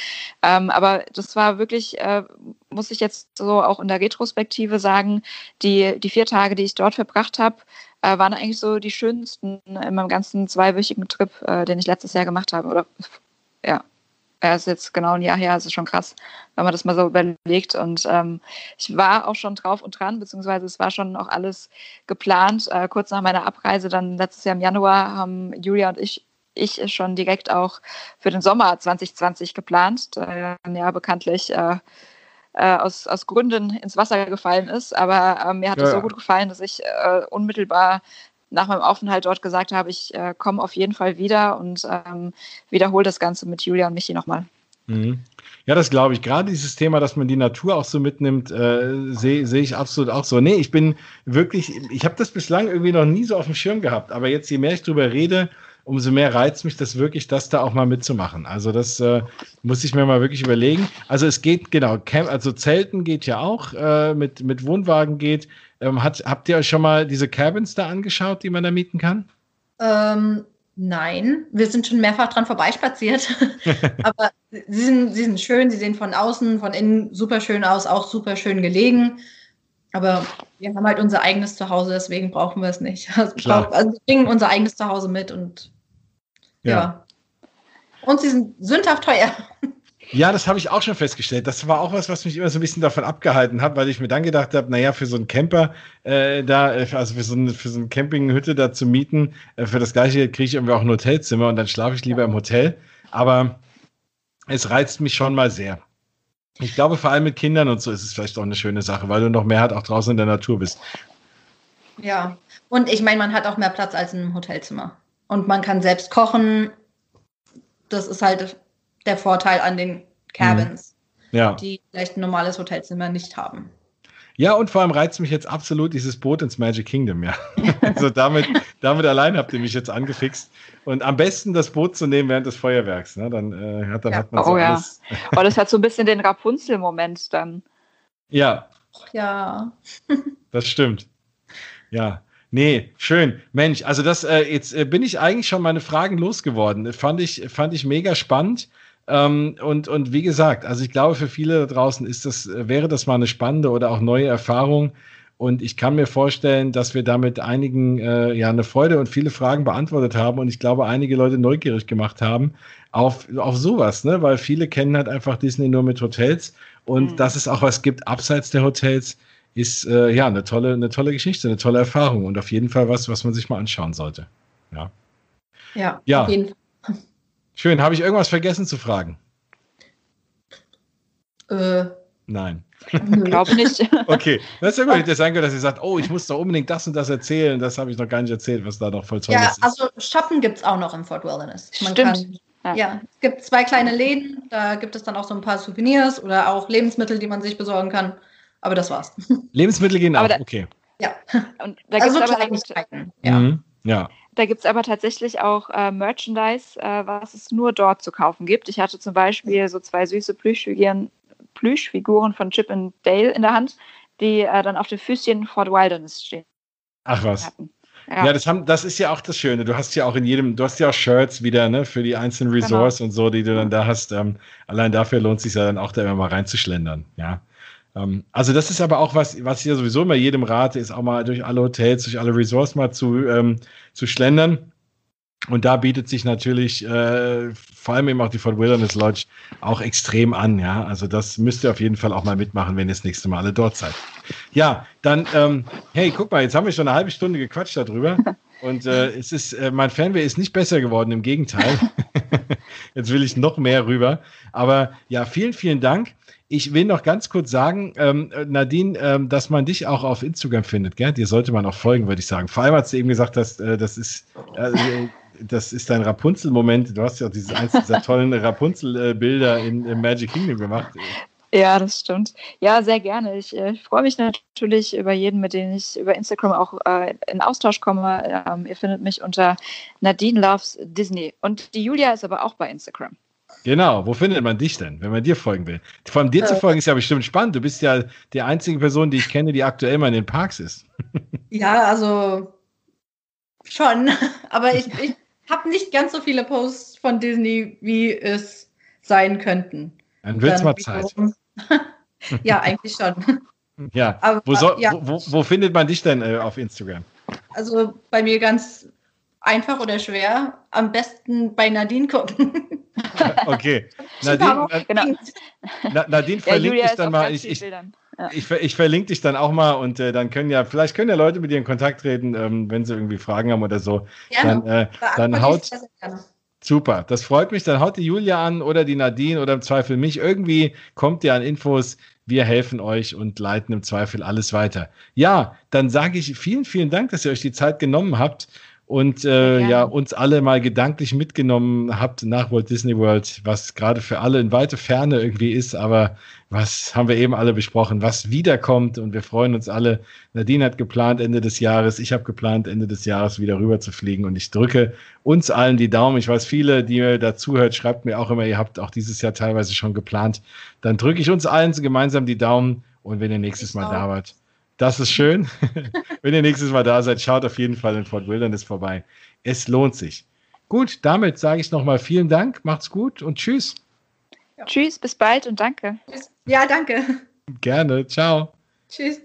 Ähm, aber das war wirklich, äh, muss ich jetzt so auch in der Retrospektive sagen, die, die vier Tage, die ich dort verbracht habe, äh, waren eigentlich so die schönsten in meinem ganzen zweiwöchigen Trip, äh, den ich letztes Jahr gemacht habe. Oder ja, er ist jetzt genau ein Jahr her, es ist schon krass, wenn man das mal so überlegt. Und ähm, ich war auch schon drauf und dran, beziehungsweise es war schon auch alles geplant. Äh, kurz nach meiner Abreise, dann letztes Jahr im Januar, haben Julia und ich ich schon direkt auch für den Sommer 2020 geplant, der ja bekanntlich äh, äh, aus, aus Gründen ins Wasser gefallen ist. Aber äh, mir hat es ja, so gut gefallen, dass ich äh, unmittelbar nach meinem Aufenthalt dort gesagt habe, ich äh, komme auf jeden Fall wieder und ähm, wiederhole das Ganze mit Julia und Michi nochmal.
Mhm. Ja, das glaube ich. Gerade dieses Thema, dass man die Natur auch so mitnimmt, äh, sehe seh ich absolut auch so. Nee, ich bin wirklich, ich habe das bislang irgendwie noch nie so auf dem Schirm gehabt, aber jetzt, je mehr ich drüber rede, umso mehr reizt mich das wirklich, das da auch mal mitzumachen. Also das äh, muss ich mir mal wirklich überlegen. Also es geht, genau, Camp, also Zelten geht ja auch, äh, mit, mit Wohnwagen geht. Ähm, hat, habt ihr euch schon mal diese Cabins da angeschaut, die man da mieten kann?
Ähm, nein, wir sind schon mehrfach dran vorbeispaziert. Aber sie sind, sie sind schön, sie sehen von außen, von innen super schön aus, auch super schön gelegen. Aber wir haben halt unser eigenes Zuhause, deswegen brauchen wir es nicht. Also, Klar. also wir bringen unser eigenes Zuhause mit und ja. ja. Und sie sind sündhaft teuer.
Ja, das habe ich auch schon festgestellt. Das war auch was, was mich immer so ein bisschen davon abgehalten hat, weil ich mir dann gedacht habe, naja, für so einen Camper äh, da, äh, also für so, eine, für so eine Campinghütte da zu mieten, äh, für das gleiche kriege ich irgendwie auch ein Hotelzimmer und dann schlafe ich lieber im Hotel. Aber es reizt mich schon mal sehr. Ich glaube, vor allem mit Kindern und so ist es vielleicht auch eine schöne Sache, weil du noch mehr halt auch draußen in der Natur bist.
Ja, und ich meine, man hat auch mehr Platz als im Hotelzimmer. Und man kann selbst kochen. Das ist halt der Vorteil an den Cabins,
mhm. ja.
die vielleicht ein normales Hotelzimmer nicht haben.
Ja, und vor allem reizt mich jetzt absolut dieses Boot ins Magic Kingdom, ja. also damit, damit allein habt ihr mich jetzt angefixt. Und am besten das Boot zu nehmen während des Feuerwerks, ne? Dann, äh, hat, dann ja. hat man
so oh, alles. Ja. Oh, das hat so ein bisschen den Rapunzel-Moment dann.
Ja.
Ja.
das stimmt. Ja. Nee, schön. Mensch, also das, äh, jetzt äh, bin ich eigentlich schon meine Fragen losgeworden. Fand ich, fand ich mega spannend. Ähm, und, und wie gesagt, also ich glaube, für viele da draußen ist das, wäre das mal eine spannende oder auch neue Erfahrung. Und ich kann mir vorstellen, dass wir damit einigen äh, ja eine Freude und viele Fragen beantwortet haben und ich glaube, einige Leute neugierig gemacht haben auf, auf sowas, ne? Weil viele kennen halt einfach Disney nur mit Hotels und mhm. dass es auch was gibt abseits der Hotels, ist äh, ja eine tolle, eine tolle Geschichte, eine tolle Erfahrung und auf jeden Fall was, was man sich mal anschauen sollte. Ja.
Ja, ja. auf jeden Fall.
Schön. Habe ich irgendwas vergessen zu fragen?
Äh,
Nein.
Ich glaube nicht.
okay, das ist ja gut. Hätte sein können, dass ihr sagt, oh, ich muss da unbedingt das und das erzählen. Das habe ich noch gar nicht erzählt, was da noch voll toll
ja,
ist.
Ja, also Shoppen gibt es auch noch im Fort Wilderness.
Man Stimmt.
Kann, ja. ja, es gibt zwei kleine Läden. Da gibt es dann auch so ein paar Souvenirs oder auch Lebensmittel, die man sich besorgen kann. Aber das war's.
Lebensmittel gehen auch, okay.
Ja.
Und da also aber Kleinigkeiten.
Ja. Mhm. ja.
Da gibt es aber tatsächlich auch äh, Merchandise, äh, was es nur dort zu kaufen gibt. Ich hatte zum Beispiel so zwei süße Plüschfiguren, Plüschfiguren von Chip und Dale in der Hand, die äh, dann auf den Füßchen Fort Wilderness stehen.
Ach was. Ja, ja das, haben, das ist ja auch das Schöne. Du hast ja auch in jedem, du hast ja auch Shirts wieder, ne, für die einzelnen genau. Resorts genau. und so, die du dann da hast. Ähm, allein dafür lohnt es sich ja dann auch da immer mal reinzuschlendern, ja. Ähm, also das ist aber auch was, was ich ja sowieso immer jedem rate, ist auch mal durch alle Hotels, durch alle Resorts mal zu, ähm, zu schlendern. Und da bietet sich natürlich äh, vor allem eben auch die Fort Wilderness Lodge auch extrem an, ja. Also das müsst ihr auf jeden Fall auch mal mitmachen, wenn ihr das nächste Mal alle dort seid. Ja, dann, ähm, hey, guck mal, jetzt haben wir schon eine halbe Stunde gequatscht darüber. Und äh, es ist, äh, mein Fanway ist nicht besser geworden, im Gegenteil. jetzt will ich noch mehr rüber. Aber ja, vielen, vielen Dank. Ich will noch ganz kurz sagen, ähm, Nadine, ähm, dass man dich auch auf Instagram findet, gell? Dir sollte man auch folgen, würde ich sagen. Vor allem, als du eben gesagt hast, äh, das ist, äh, das ist dein Rapunzel-Moment. Du hast ja auch dieses eins dieser tollen Rapunzel-Bilder in, in, Magic Kingdom gemacht.
Ja, das stimmt. Ja, sehr gerne. Ich, äh, ich freue mich natürlich über jeden, mit dem ich über Instagram auch äh, in Austausch komme. Ähm, ihr findet mich unter Nadine Loves Disney. Und die Julia ist aber auch bei Instagram.
Genau, wo findet man dich denn, wenn man dir folgen will? Vor allem dir äh, zu folgen ist ja bestimmt spannend. Du bist ja die einzige Person, die ich kenne, die aktuell mal in den Parks ist.
Ja, also schon. Aber ich, ich habe nicht ganz so viele Posts von Disney, wie es sein könnten.
Dann wird es mal Zeit.
ja, eigentlich schon.
Ja, Aber, wo, soll, ja. Wo, wo, findet man dich denn äh, auf Instagram?
Also bei mir ganz einfach oder schwer. Am besten bei Nadine gucken.
okay. Nadine, genau. Nadine verlinkt ja, dich dann mal. Ich, ich, ja. ich, ich, verlinke dich dann auch mal und äh, dann können ja, vielleicht können ja Leute mit dir in Kontakt treten, ähm, wenn sie irgendwie Fragen haben oder so. Gerne. Dann, äh, dann haut. Super, das freut mich. Dann haut die Julia an oder die Nadine oder im Zweifel mich. Irgendwie kommt ihr an Infos. Wir helfen euch und leiten im Zweifel alles weiter. Ja, dann sage ich vielen, vielen Dank, dass ihr euch die Zeit genommen habt und äh, ja. ja. uns alle mal gedanklich mitgenommen habt nach Walt Disney World, was gerade für alle in weite Ferne irgendwie ist, aber was haben wir eben alle besprochen, was wiederkommt und wir freuen uns alle. Nadine hat geplant Ende des Jahres, ich habe geplant Ende des Jahres wieder rüber zu fliegen und ich drücke uns allen die Daumen. Ich weiß, viele, die mir dazuhört, schreibt mir auch immer, ihr habt auch dieses Jahr teilweise schon geplant. Dann drücke ich uns allen gemeinsam die Daumen und wenn ihr nächstes ich Mal auch. da wart, das ist schön. Wenn ihr nächstes Mal da seid, schaut auf jeden Fall in Fort Wilderness vorbei. Es lohnt sich. Gut, damit sage ich nochmal vielen Dank, macht's gut und tschüss.
Ja. Tschüss, bis bald und danke.
Ja, danke.
Gerne, ciao.
Tschüss.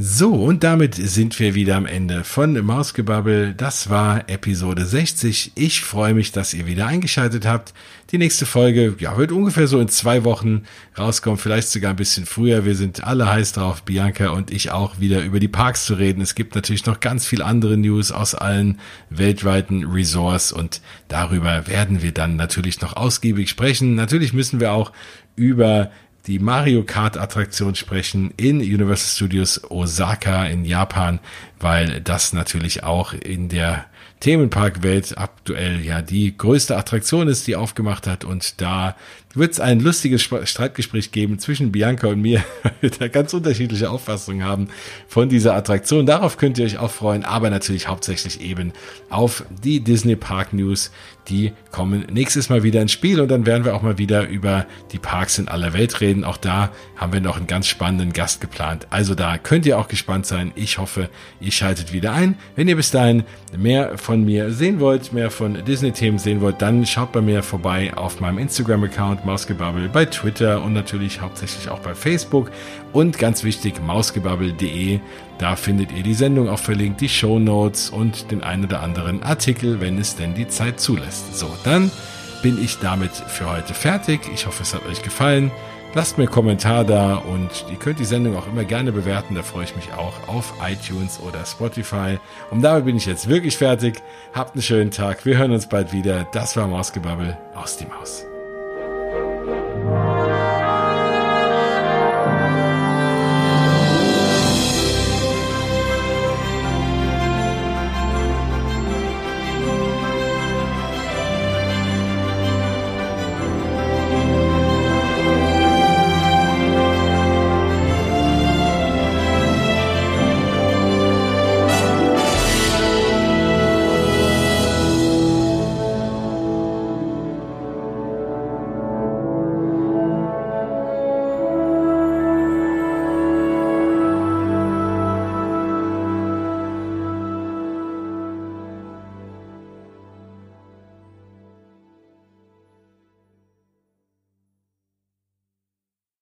So, und damit sind wir wieder am Ende von Mausgebabbel. Das war Episode 60. Ich freue mich, dass ihr wieder eingeschaltet habt. Die nächste Folge, ja, wird ungefähr so in zwei Wochen rauskommen, vielleicht sogar ein bisschen früher. Wir sind alle heiß drauf, Bianca und ich auch wieder über die Parks zu reden. Es gibt natürlich noch ganz viel andere News aus allen weltweiten Resorts und darüber werden wir dann natürlich noch ausgiebig sprechen. Natürlich müssen wir auch über die Mario Kart Attraktion sprechen in Universal Studios Osaka in Japan, weil das natürlich auch in der Themenparkwelt aktuell ja die größte Attraktion ist, die aufgemacht hat und da wird es ein lustiges Streitgespräch geben zwischen Bianca und mir, weil wir da ganz unterschiedliche Auffassungen haben von dieser Attraktion. Darauf könnt ihr euch auch freuen, aber natürlich hauptsächlich eben auf die Disney Park News, die kommen nächstes Mal wieder ins Spiel und dann werden wir auch mal wieder über die Parks in aller Welt reden. Auch da haben wir noch einen ganz spannenden Gast geplant. Also da könnt ihr auch gespannt sein. Ich hoffe, ihr schaltet wieder ein. Wenn ihr bis dahin mehr von mir sehen wollt, mehr von Disney-Themen sehen wollt, dann schaut bei mir vorbei auf meinem Instagram-Account Mausgebabbel, bei Twitter und natürlich hauptsächlich auch bei Facebook und ganz wichtig mausgebabbel.de. Da findet ihr die Sendung auch verlinkt, die Show Notes und den einen oder anderen Artikel, wenn es denn die Zeit zulässt. So, dann bin ich damit für heute fertig. Ich hoffe, es hat euch gefallen. Lasst mir einen Kommentar da und ihr könnt die Sendung auch immer gerne bewerten. Da freue ich mich auch auf iTunes oder Spotify. Und damit bin ich jetzt wirklich fertig. Habt einen schönen Tag. Wir hören uns bald wieder. Das war Mausgebabbel aus die Maus.